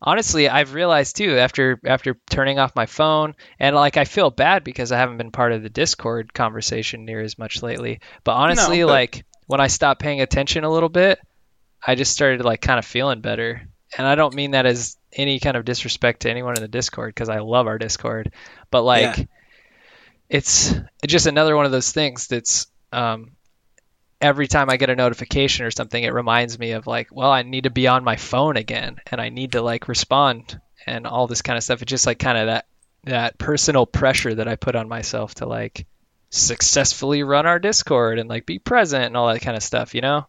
honestly, I've realized too after after turning off my phone and like I feel bad because I haven't been part of the Discord conversation near as much lately. But honestly, No, but- like when I stopped paying attention a little bit, I just started like kind of feeling better. And I don't mean that as any kind of disrespect to anyone in the Discord because I love our Discord, but like Yeah. it's just another one of those things that's um, every time I get a notification or something, it reminds me of like, well, I need to be on my phone again and I need to like respond and all this kind of stuff. It's just like kind of that that personal pressure that I put on myself to like successfully run our Discord and like be present and all that kind of stuff, you know?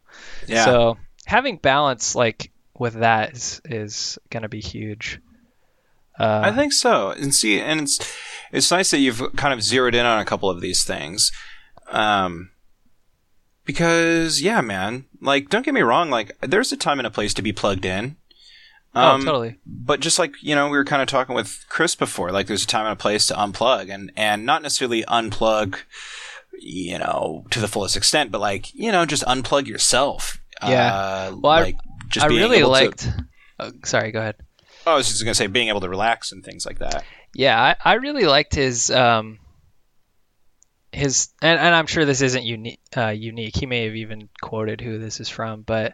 Yeah. So having balance like with that is is gonna be huge. Uh, I think so. And see, and it's it's nice that you've kind of zeroed in on a couple of these things, um, because yeah, man. Like, don't get me wrong. Like, there's a time and a place to be plugged in. Um, oh, totally. But just like you know, we were kind of talking with Chris before. Like, there's a time and a place to unplug, and and not necessarily unplug, you know, to the fullest extent, but like you know, just unplug yourself. Yeah. Uh, Well, I- just I really able to- liked. oh, sorry, go ahead. oh, I was just gonna say being able to relax and things like that. Yeah, I, I really liked his um his and, and I'm sure this isn't unique uh, unique. He may have even quoted who this is from, but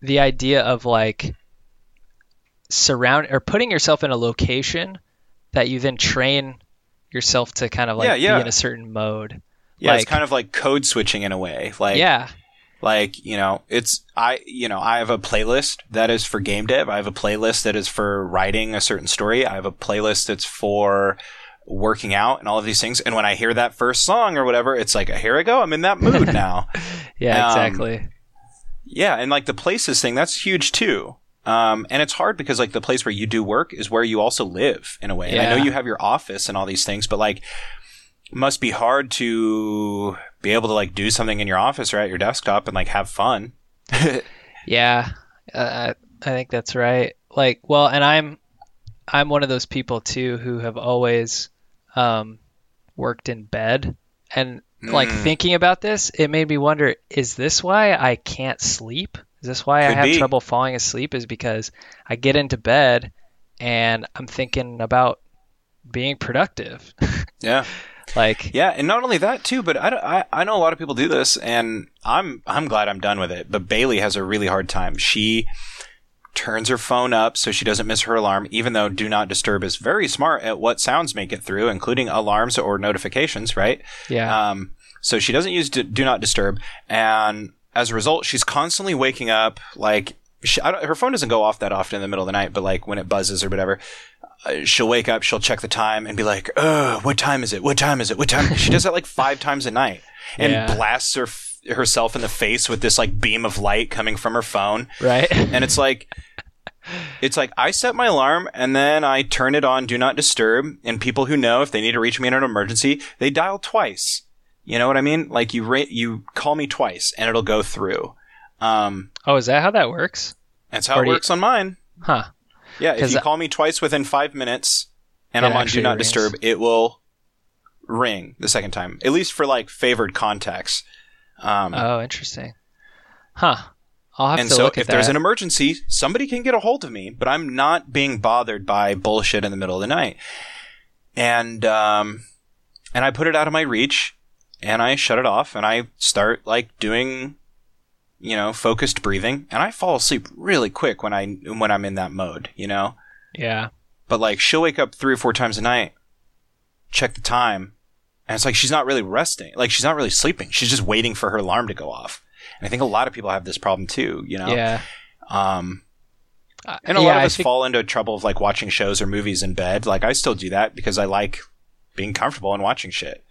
the idea of like surround or putting yourself in a location that you then train yourself to kind of like Yeah, yeah. be in a certain mode. Yeah, Like- it's kind of like code switching in a way. Like yeah. like you know it's i you know i have a playlist that is for game dev i have a playlist that is for writing a certain story i have a playlist that's for working out and all of these things. And when i hear that first song or whatever it's like here i go. I'm in that mood [laughs] now. Yeah, Um, exactly. yeah and like the places thing that's huge too. Um, and it's hard because like the place where you do work is where you also live in a way. And i know you have your office and all these things but like must be hard to be able to like do something in your office or at your desktop and like have fun. [laughs] Yeah, uh, I think that's right. Like, well, and I'm I'm one of those people too who have always um, worked in bed, and like Mm. thinking about this, it made me wonder: Is this why I can't sleep? Is this why I have be. trouble falling asleep? Is because I get into bed and I'm thinking about being productive. [laughs] yeah like, Yeah, and not only that too, but I, I, I know a lot of people do this, and I'm I'm glad I'm done with it. But Bailey has a really hard time. She turns her phone up so she doesn't miss her alarm, even though Do Not Disturb is very smart at what sounds make it through, including alarms or notifications, right? yeah, Um, so she doesn't use do, do Not Disturb, and as a result, she's constantly waking up. Like she, I don't, her phone doesn't go off that often in the middle of the night, but like when it buzzes or whatever, uh, she'll wake up, she'll check the time, and be like, "Ugh, what time is it? What time is it? What time?" she does that like five times a night, and Yeah. blasts her herself in the face with this like beam of light coming from her phone right. [laughs] and it's like it's like I set my alarm and then I turn it on do not disturb and people who know if they need to reach me in an emergency they dial twice you know what I mean like you ra- you call me twice and it'll go through um oh, is that how that works? that's how Or it do you- works on mine Huh. yeah if you I- call me twice within 5 minutes and It I'm on do not rings. disturb it will ring the second time at least for like favored contacts um Oh, interesting. Huh. I'll have and to so look at that. And so if there's an emergency, somebody can get a hold of me, but I'm not being bothered by bullshit in the middle of the night. And um and I put it out of my reach and I shut it off and I start like doing you know, focused breathing and I fall asleep really quick when I when I'm in that mode, you know? yeah. But like she'll wake up 3 or 4 times a night, check the time, and it's like she's not really resting. Like she's not really sleeping. She's just waiting for her alarm to go off. And I think a lot of people have this problem too, you know? Yeah. Um, Uh, and a yeah, lot of I us think- fall into trouble of like watching shows or movies in bed. Like I still do that because I like being comfortable and watching shit.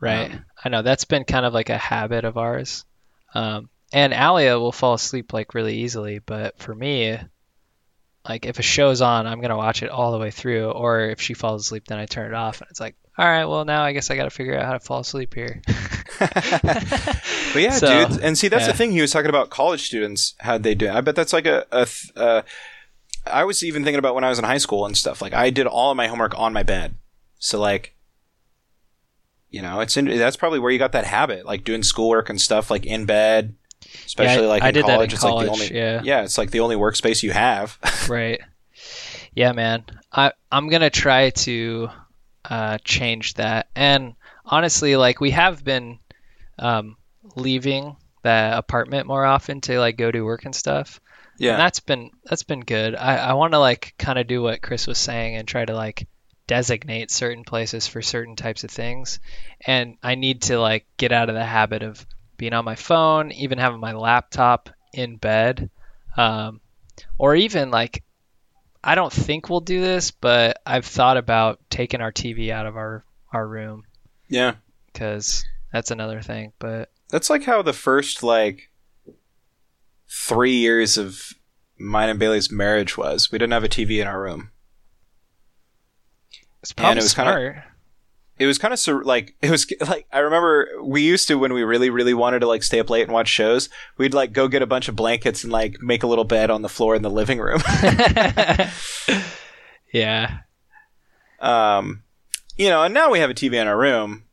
Right. Um, I know that's been kind of like a habit of ours. Um, and Alia will fall asleep like really easily, but for me, like if a show's on, I'm gonna watch it all the way through. Or if she falls asleep, then I turn it off, and it's like, all right, well now I guess I got to figure out how to fall asleep here. [laughs] But yeah, So, dude. And see, that's the thing. He was talking about college students. How'd they do? It. I bet that's like a. a th- uh, I was even thinking about when I was in high school and stuff. Like I did all of my homework on my bed. So like, you know, it's in, that's probably where you got that habit, like doing schoolwork and stuff, like in bed. Especially I- like I in did that in college, it's like the only yeah. yeah, it's like the only workspace you have. [laughs] right. Yeah, man. I I'm gonna try to uh, change that. And honestly, like we have been um, leaving the apartment more often to like go to work and stuff. And yeah, that's been that's been good. I, I want to like kind of do what Chris was saying and try to like designate certain places for certain types of things. And I need to like get out of the habit of being on my phone, even having my laptop in bed, um, or even like I don't think we'll do this, but I've thought about taking our TV out of our our room yeah. because that's another thing. But That's like how the first like three years of mine and Bailey's marriage was. We didn't have a TV in our room. it's And probably it was kinda- smart. It was kind of sur- like [laughs] it was like I remember we used to when we really really wanted to like stay up late and watch shows. We'd like go get a bunch of blankets and like make a little bed on the floor in the living room. [laughs] [laughs] yeah. um, you know, and now we have a TV in our room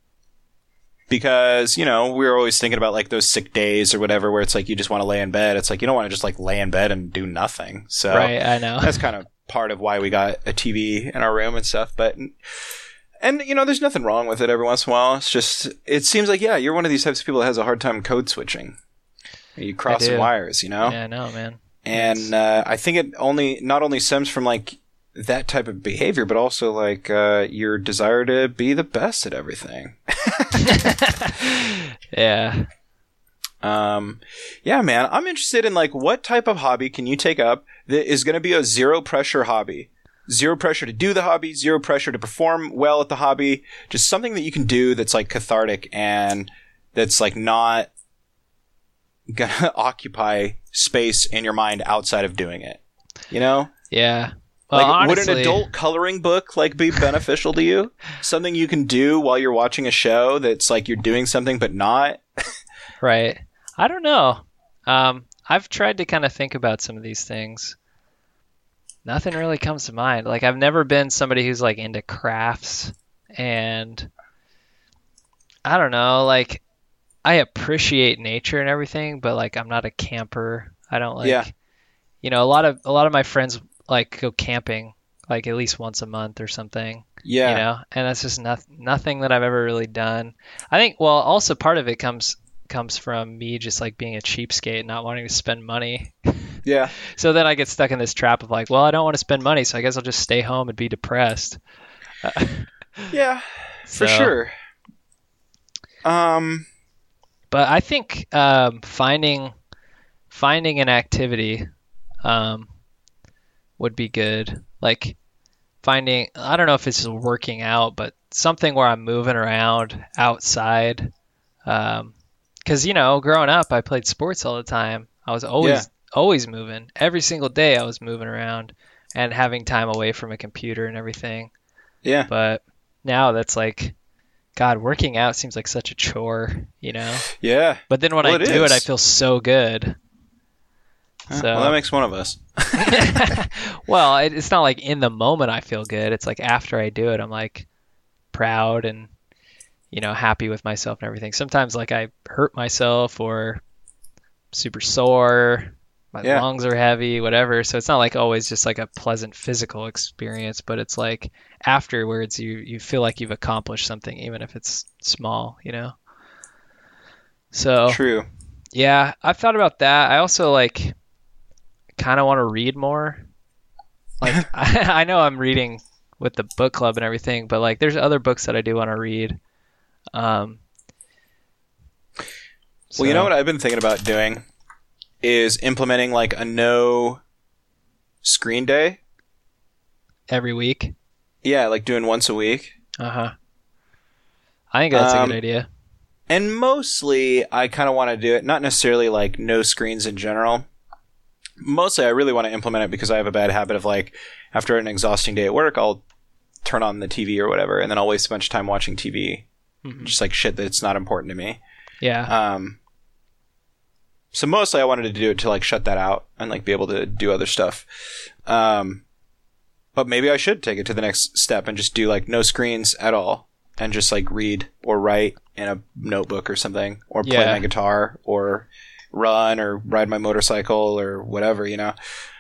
because you know we were always thinking about like those sick days or whatever where it's like you just want to lay in bed. It's like you don't want to just like lay in bed and do nothing. So Right, I know. that's kind of part of why we got a TV in our room and stuff. But and you know, there's nothing wrong with it. Every once in a while, it's just it seems like yeah, you're one of these types of people that has a hard time code switching. You cross wires, you know, Yeah, I know, man. and uh, I think it only not only stems from like that type of behavior, but also like uh, your desire to be the best at everything. [laughs] [laughs] Yeah. Um, yeah, man, I'm interested in like what type of hobby can you take up that is going to be a zero pressure hobby. Zero pressure to do the hobby, zero pressure to perform well at the hobby. Just something that you can do that's like cathartic and that's like not gonna [laughs] occupy space in your mind outside of doing it. You know? Yeah. Well, like, would an adult coloring book like be beneficial to you? [laughs] Something you can do while you're watching a show that's like you're doing something but not. Right. I don't know. Um, I've tried to kind of think about some of these things. Nothing really comes to mind. Like I've never been somebody who's like into crafts and I don't know, like I appreciate nature and everything, but like I'm not a camper. I don't like Yeah. you know, a lot of a lot of my friends like go camping like at least once a month or something Yeah. you know and that's just not, nothing that i've ever really done i think well also part of it comes comes from me just like being a cheapskate not wanting to spend money [laughs] Yeah. so then i get stuck in this trap of like well i don't want to spend money so i guess i'll just stay home and be depressed [laughs] Yeah. For sure. Um but i think um, finding finding an activity um, would be good like finding i don't know if it's working out but something where i'm moving around outside because you know growing up i played sports all the time i was always Yeah. Always moving every single day i was moving around and having time away from a computer and everything yeah. but now that's like god working out seems like such a chore you know Yeah. but then when Well, I it do it, I feel so good. Huh, So- Well, that makes one of us. [laughs] [laughs] well, it, it's not like in the moment I feel good. It's like after I do it, I'm like proud and you know happy with myself and everything. Sometimes like I hurt myself or super sore, my Yeah. lungs are heavy, whatever. So it's not like always just like a pleasant physical experience, but it's like afterwards you you feel like you've accomplished something, even if it's small, you know. So True. yeah, I've thought about that. I also like kind of want to read more. Like I, [laughs] I know I'm reading with the book club and everything, but like there's other books that I do want to read. Um Well, you know what I've been thinking about doing is implementing like a no screen day. every week. Yeah, like doing once a week. Uh-huh. I think that's a Um, good idea. And mostly I kind of want to do it not necessarily like no screens in general, mostly I really want to implement it because I have a bad habit of like after an exhausting day at work, I'll turn on the TV or whatever, and then I'll waste a bunch of time watching TV, Mhm. just like shit that's not important to me. Yeah. Um, so mostly I wanted to do it to like shut that out and like be able to do other stuff. Um, but maybe I should take it to the next step and just do like no screens at all and just like read or write in a notebook or something or play Yeah. my guitar or run or ride my motorcycle or whatever, you know.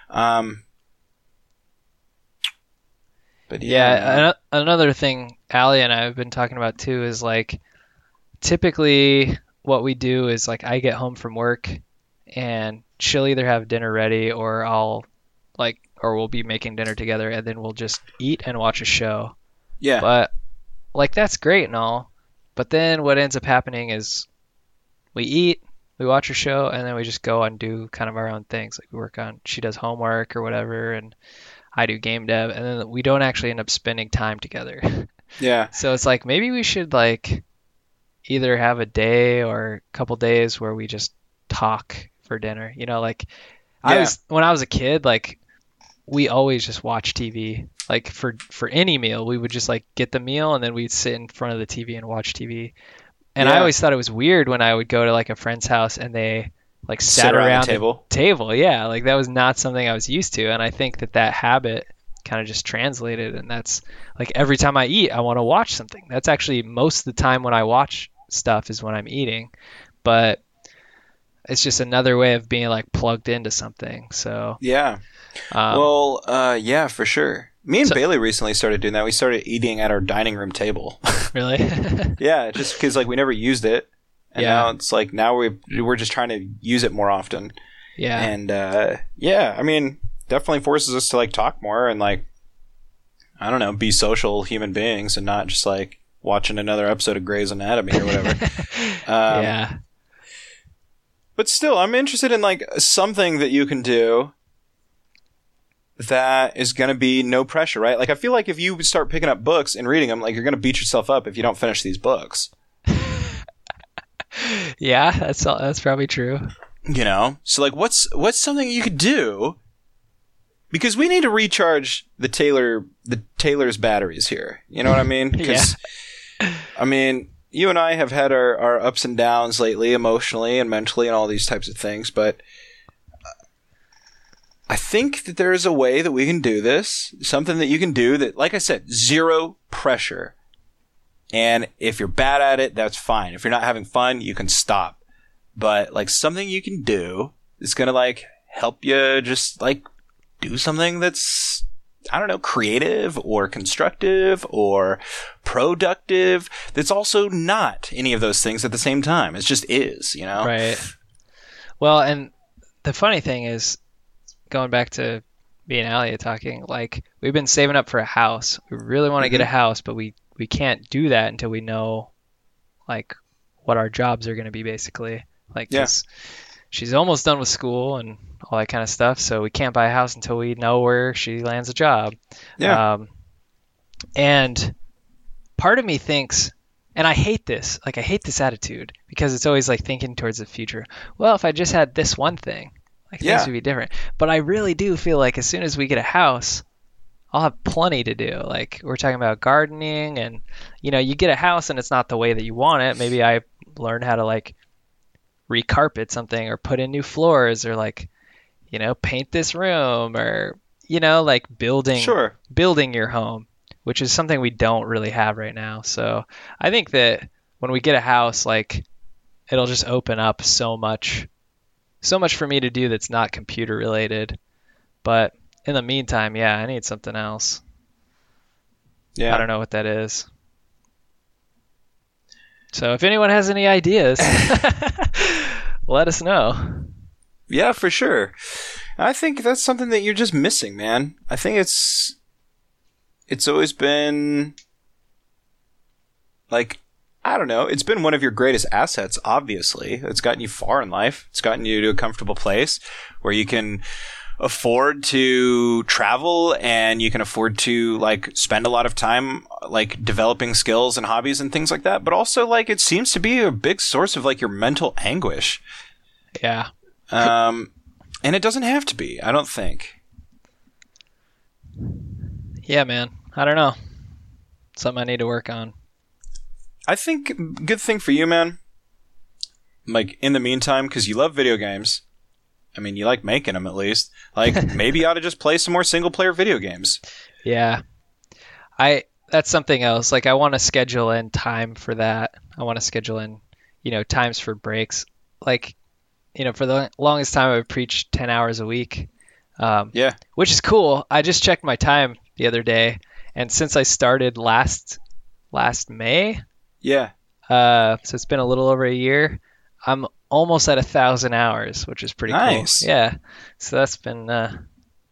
Um, but yeah, Yeah, ano- another thing Allie and I have been talking about too is like typically what we do is like I get home from work and she'll either have dinner ready or I'll like or we'll be making dinner together and then we'll just eat and watch a show. yeah, But like that's great and all, but then what ends up happening is we eat, we watch a show, and then we just go and do kind of our own things. Like we work on, she does homework or whatever, and I do game dev, and then we don't actually end up spending time together. [laughs] yeah, so it's like maybe we should like either have a day or a couple days where we just talk for dinner. You know, like I was when I was a kid, like we always just watch TV. Like for for any meal, we would just like get the meal and then we'd sit in front of the TV and watch TV. And I always thought it was weird when I would go to like a friend's house and they like sat Sit around the around table. table. Yeah, like that was not something I was used to, and I think that that habit kind of just translated, and that's like every time I eat, I want to watch something. That's actually most of the time when I watch stuff is when I'm eating, but it's just another way of being like plugged into something. So, yeah. um, well, uh, yeah, for sure. Me and So- Bailey recently started doing that. We started eating at our dining room table. [laughs] really, [laughs] yeah, just because like we never used it, and Yeah. now it's like now we we're just trying to use it more often. yeah, And uh, yeah, I mean, definitely forces us to like talk more and like I don't know, be social human beings and not just like watching another episode of Grey's Anatomy or whatever. [laughs] um, yeah, But still, I'm interested in like something that you can do that is going to be no pressure, right? Like I feel like if you start picking up books and reading them, like you're going to beat yourself up if you don't finish these books. [laughs] yeah. That's all, that's probably true. You know? So like what's what's something you could do? Because we need to recharge the Taylor the Taylor's batteries here. You know what I mean? [laughs] 'Cause, I mean, you and I have had our, our ups and downs lately, emotionally and mentally, and all these types of things. But uh, I think that there is a way that we can do this. Something that you can do that, like I said, zero pressure. And if you're bad at it, that's fine. If you're not having fun, you can stop. But like something you can do is gonna like help you just like do something that's I don't know, creative or constructive or productive. That's also not any of those things at the same time. It just is, you know? Right. Well, and the funny thing is, going back to me and Alia talking, like we've been saving up for a house. We really want to get a mm-hmm. house, but we we can't do that until we know, like, what our jobs are going to be, basically. Like, Yeah. she's almost done with school and all that kind of stuff, so we can't buy a house until we know where she lands a job. Yeah. Um, and part of me thinks, and I hate this, like I hate this attitude because it's always like thinking towards the future. Well, if I just had this one thing, like Yeah. things would be different. But I really do feel like as soon as we get a house, I'll have plenty to do. Like we're talking about gardening, and you know, you get a house and it's not the way that you want it. Maybe I learn how to like recarpet something or put in new floors or like you know paint this room or you know like building Sure. building your home, which is something we don't really have right now. So I think that when we get a house, like it'll just open up so much, so much for me to do that's not computer related. But in the meantime, yeah, I need something else. Yeah. I don't know what that is. So if anyone has any ideas, [laughs] [laughs] let us know. Yeah, for sure. I think that's something that you're just missing, man. I think it's it's always been like I don't know, it's been one of your greatest assets obviously. It's gotten you far in life. It's gotten you to a comfortable place where you can afford to travel and you can afford to like spend a lot of time like developing skills and hobbies and things like that, but also like it seems to be a big source of like your mental anguish. Yeah. Um, And it doesn't have to be. I don't think. Yeah, man. I don't know. Something I need to work on. I think good thing for you, man. Like in the meantime, because you love video games. I mean, you like making them at least. Like [laughs] maybe you ought to just play some more single player video games. Yeah. I that's something else. Like I want to schedule in time for that. I want to schedule in, you know, times for breaks. Like, you know, for the longest time I've preached 10 hours a week. Um, Yeah. which is cool. I just checked my time the other day, and since I started last last May, Yeah. uh, so it's been a little over a year. I'm almost at a thousand hours, which is pretty Nice. cool. Yeah, so that's been uh,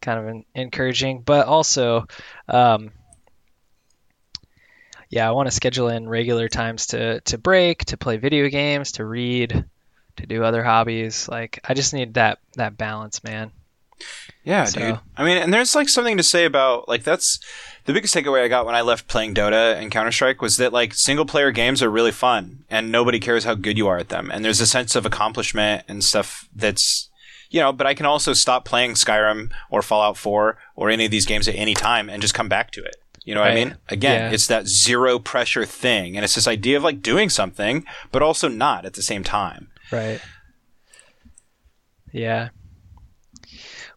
kind of en- encouraging, but also, um, yeah, I want to schedule in regular times to to break, to play video games, to read, to do other hobbies. Like I just need that that balance, man. Yeah, So- dude. I mean, and there's like something to say about like that's the biggest takeaway I got when I left playing Dota and Counter Strike was that like single player games are really fun and nobody cares how good you are at them. And there's a sense of accomplishment and stuff that's you know, but I can also stop playing Skyrim or Fallout 4 or any of these games at any time and just come back to it. You know what I mean? Again, Yeah. it's that zero pressure thing. And it's this idea of like doing something, but also not at the same time. Right. Yeah.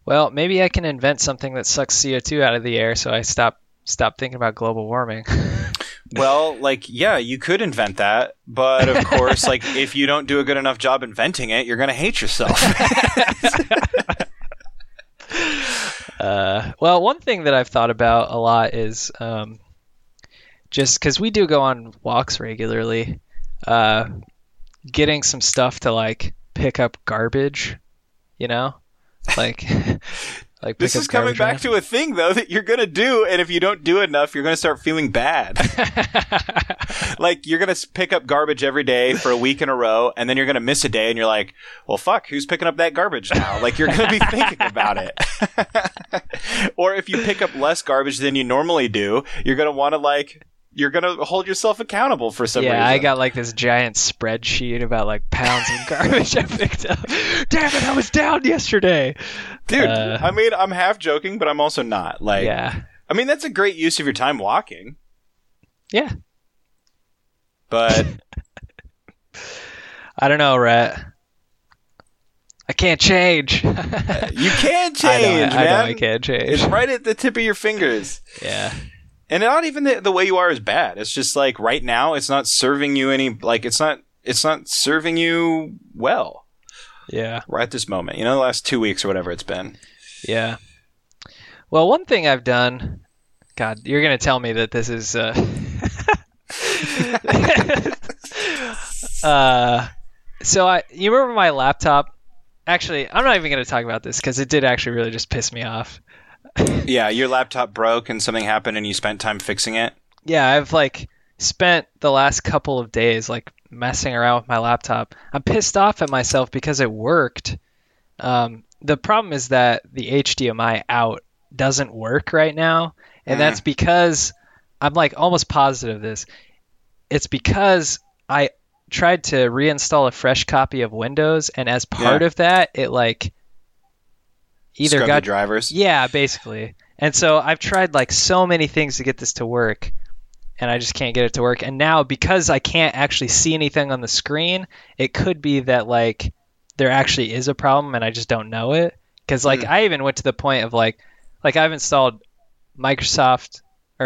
Well, maybe I can invent something that sucks CO2 out of the air so I stop stop thinking about global warming. [laughs] Well, like, yeah, you could invent that, but of course, like, if you don't do a good enough job inventing it, you're gonna hate yourself. [laughs] Uh, well, one thing that I've thought about a lot is um, just because we do go on walks regularly, uh, getting some stuff to like pick up garbage, you know, like [laughs] like this is coming back to a thing though that you're gonna do, and if you don't do enough, you're gonna start feeling bad. [laughs] like, you're gonna pick up garbage every day for a week in a row, and then you're gonna miss a day, and you're like, "Well, fuck, who's picking up that garbage now?" Like, you're gonna be [laughs] thinking about it. or if you pick up less garbage than you normally do, you're gonna want to like. You're gonna hold yourself accountable for some yeah, reason. I got like this giant spreadsheet about like pounds of garbage [laughs] I picked up. Damn it, I was down yesterday. Dude, Uh, I mean, I'm half joking, but I'm also not. Like, yeah, I mean, that's a great use of your time walking, yeah. but [laughs] I don't know, Rhett. I can't change. [laughs] you can't change, I know, man. I, know I can't change. It's right at the tip of your fingers. Yeah, And not even the, the way you are is bad. It's just like right now, it's not serving you any, like, it's not, it's not serving you well yeah, right at this moment. You know, the last two weeks or whatever it's been. yeah. Well, one thing I've done. God, you're gonna tell me that this is. Uh, [laughs] uh, so I, you remember my laptop? Actually, I'm not even gonna talk about this because it did actually really just piss me off. [laughs] Yeah, your laptop broke and something happened and you spent time fixing it. yeah, I've like spent the last couple of days like messing around with my laptop. I'm pissed off at myself because it worked. Um, the problem is that the HDMI out doesn't work right now, and Mm. that's because I'm like almost positive this. It's because I tried to reinstall a fresh copy of Windows, and as part Yeah. of that, it like either Scrub got drivers. yeah, basically. And so I've tried like so many things to get this to work, and I just can't get it to work. And now because I can't actually see anything on the screen, it could be that like there actually is a problem and I just don't know it. Because like Hmm. I even went to the point of like like I've installed Microsoft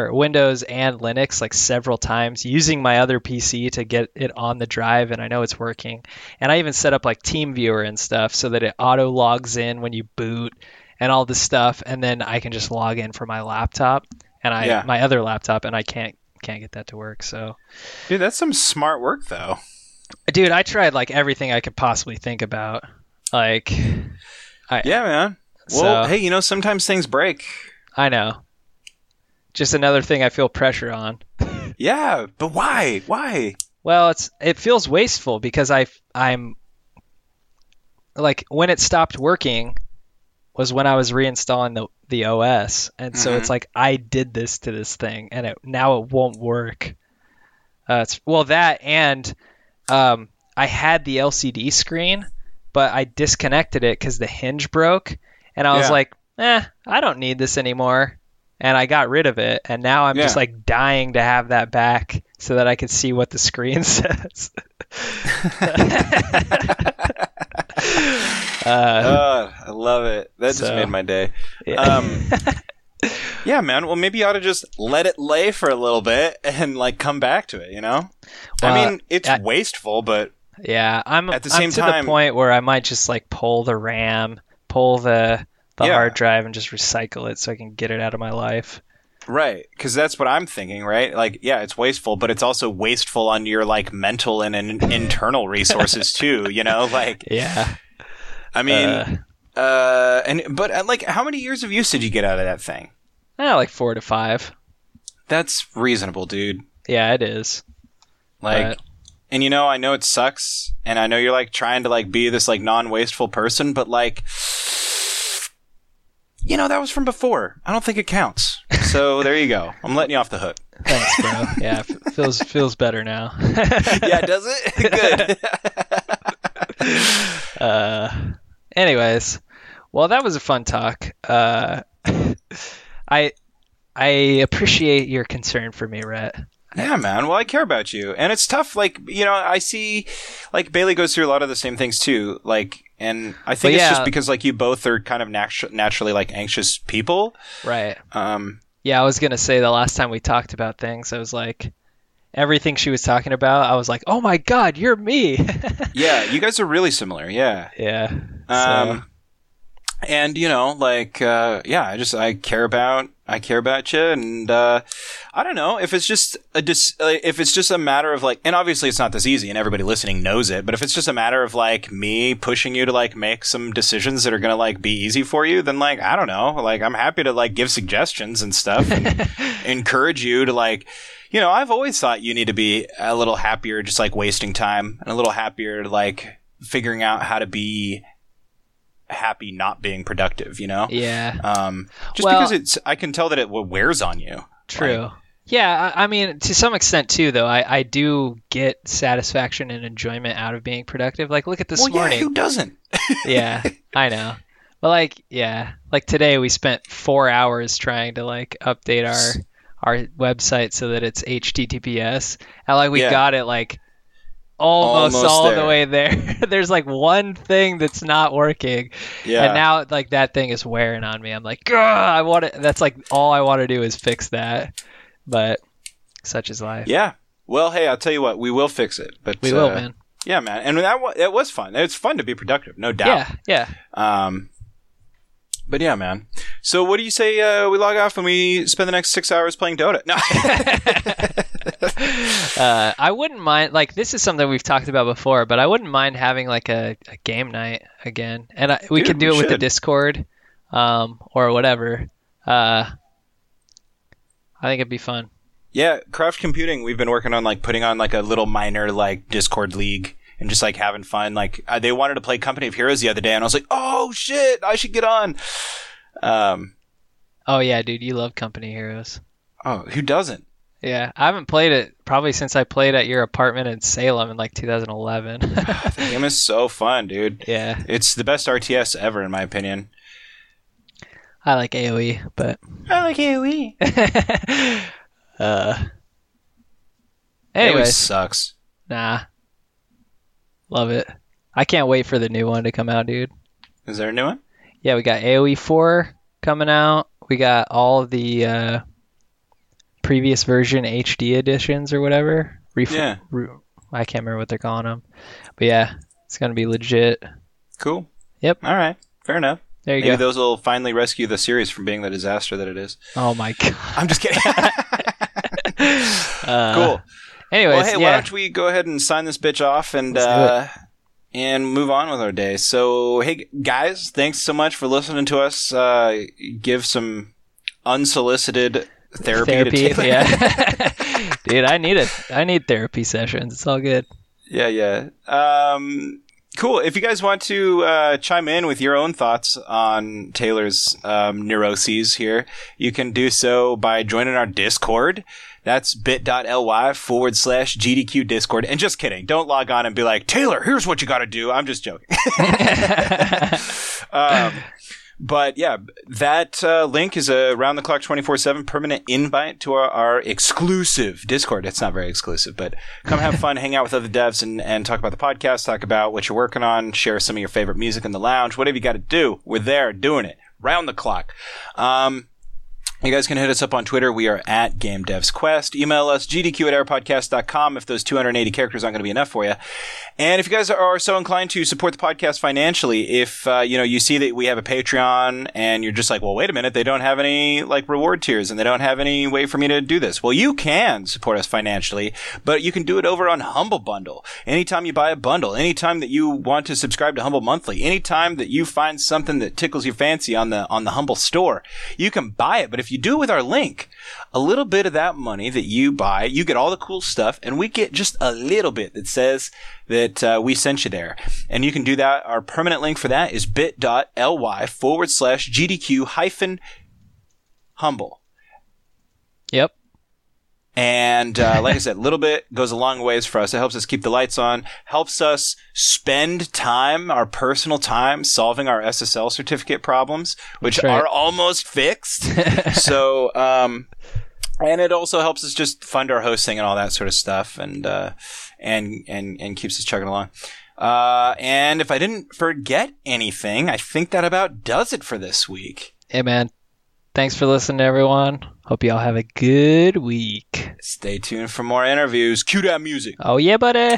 or Windows and Linux like several times using my other PC to get it on the drive and I know it's working. And I even set up like TeamViewer and stuff so that it auto logs in when you boot and all this stuff and then I can just log in for my laptop and I Yeah. my other laptop and I can't can't get that to work. So Dude, that's some smart work though. dude, I tried like everything I could possibly think about. Like Yeah, man. Well, So- hey, you know, sometimes things break. I know. Just another thing I feel pressure on. Yeah, but why? Why? Well, it's it feels wasteful because I I'm like when it stopped working was when I was reinstalling the the OS, and so Mhm. it's like I did this to this thing, and it now it won't work. Uh, it's well that and um, I had the LCD screen, but I disconnected it because the hinge broke, and I was Yeah. like, eh, I don't need this anymore, and I got rid of it, and now I'm just like dying to have that back so that I can see what the screen [laughs] says. [laughs] uh, Uh, I love it. That just made my day. yeah. Um, [laughs] yeah, man. Well, maybe you ought to just let it lay for a little bit and like come back to it. You know, I mean, it's I- wasteful, but Yeah, I'm At the I'm same to time- the point where I might just like pull the RAM, pull the the Yeah. hard drive, and just recycle it so I can get it out of my life. right, because that's what I'm thinking. Right? Like, yeah, it's wasteful, but it's also wasteful on your like mental and, internal resources [laughs] too. You know, like, Yeah. I mean, Uh, uh, and but uh, like, how many years of use did you get out of that thing? eh, like four to five. That's reasonable, dude. Yeah, it is. Like, But- and you know, I know it sucks, and I know you're like trying to like be this like non-wasteful person, but like, you know, that was from before. I don't think it counts. [laughs] So there you go. I'm letting you off the hook. Thanks, bro. yeah, feels feels better now. [laughs] Yeah, does it? [laughs] Good. Uh, anyways, well, that was a fun talk. Uh, I I appreciate your concern for me, Rhett. Yeah, man. Well, I care about you, and it's tough. Like, you know, I see, like Bailey goes through a lot of the same things too. Like, and I think But it's yeah. just because like you both are kind of natu- naturally like anxious people. Right. Um, Yeah, I was gonna say the last time we talked about things, I was like, everything she was talking about, I was like, oh my god, you're me. [laughs] yeah, you guys are really similar. Yeah. yeah. Um, and you know, like, uh, yeah, I just I care about I care about you, and uh, I don't know if it's just a dis- uh, if it's just a matter of like, and obviously it's not this easy, and everybody listening knows it, but if it's just a matter of like me pushing you to like make some decisions that are gonna like be easy for you, then like I don't know, like I'm happy to like give suggestions and stuff, and [laughs] encourage you to like. You know, I've always thought you need to be a little happier, just like wasting time, and a little happier, like figuring out how to be happy not being productive, you know? yeah. Um, just Well- because it's, I can tell that it wears on you. True. yeah, I, I mean, to some extent too, though, I, I do get satisfaction and enjoyment out of being productive. Like, look at this well, yeah, morning. who doesn't? [laughs] yeah, I know. But like, yeah, like today we spent four hours trying to like update our our website so that it's HTTPS, and like we Yeah. got it like almost, Almost all the way there. [laughs] There's like one thing that's not working, Yeah. and now like that thing is wearing on me. I'm like, "Gah, I want to. That's like all I want to do is fix that, but such is life. yeah. Well, hey, I'll tell you what, we will fix it. But we will, uh, man. Yeah, man. And that wa- it was fun. It's fun to be productive, no doubt. Yeah, yeah. Um, but yeah, man. So what do you say uh, we log off and we spend the next six hours playing Dota? No. [laughs] [laughs] [laughs] uh, I wouldn't mind like this is something we've talked about before, but I wouldn't mind having like a, a game night again, and I, we Dude, could do we it with the. Discord, um, or whatever. Uh, I think it'd be fun. Yeah, Craft Computing. We've been working on like putting on like a little minor like Discord league and just like having fun. Like uh, they wanted to play Company of Heroes the other day, and I was like, oh shit, I should get on. Um, Oh yeah, dude, you love Company Heroes. oh, who doesn't? Yeah, I haven't played it probably since I played at your apartment in Salem in like 2011. [laughs] The game is so fun, dude. yeah, It's the best RTS ever, in my opinion. I like AOE, but I like AoE. [laughs] uh, AoE anyways, sucks. nah, love it. I can't wait for the new one to come out, dude. Is there a new one? Yeah, we got AoE 4 coming out. We got all the uh, previous version HD editions or whatever. Ref- Yeah. re- I can't remember what they're calling them. But yeah, it's going to be legit. Cool. Yep. All right. Fair enough. There you Maybe go. those will finally rescue the series from being the disaster that it is. oh my god. [laughs] I'm just kidding. [laughs] [laughs] Uh, cool. Anyways, well, hey, why don't we go ahead and sign this bitch off and uh, and move on with our day? So, hey, guys, thanks so much for listening to us. Uh, give some unsolicited therapy, therapy. Yeah. [laughs] Dude, I need it. I need therapy sessions. It's all good. yeah, yeah. Um, cool. If you guys want to uh, chime in with your own thoughts on Taylor's um, neuroses here, you can do so by joining our Discord. That's bit.ly forward slash GDQ Discord. And just kidding. Don't log on and be like, Taylor, here's what you got to do. I'm just joking. [laughs] [laughs] um, but yeah, that uh, link is a round the clock 24 7 permanent invite to our, our, exclusive Discord. It's not very exclusive, but come have fun, [laughs] hang out with other devs, and, and talk about the podcast, talk about what you're working on, share some of your favorite music in the lounge, whatever you got to do. We're there doing it round the clock. Um, you guys can hit us up on Twitter. We are at Game Devs Quest. Email us, gdq at airpodcast.com if those 280 characters aren't going to be enough for you. And if you guys are so inclined to support the podcast financially, if, uh, you know, you see that we have a Patreon and you're just like, well, wait a minute, they don't have any, like, reward tiers and they don't have any way for me to do this. Well, you can support us financially, but you can do it over on Humble Bundle. Anytime you buy a bundle, anytime that you want to subscribe to Humble Monthly, anytime that you find something that tickles your fancy on the, on the Humble store, you can buy it. But if you do it with our link, a little bit of that money that you buy, you get all the cool stuff, and we get just a little bit that says that uh, we sent you there. And you can do that. Our permanent link for that is bit.ly forward slash GDQ hyphen humble. And uh, like I [laughs] said, a little bit goes a long ways for us. It helps us keep the lights on, helps us spend time, our personal time, solving our SSL certificate problems, which right. are almost fixed. [laughs] so, um, and it also helps us just fund our hosting and all that sort of stuff, and uh, and and and keeps us chugging along. Uh, and if I didn't forget anything, I think that about does it for this week. Hey man, thanks for listening, everyone. Hope you all have a good week. Stay tuned for more interviews. Cue that music. Oh yeah, buddy.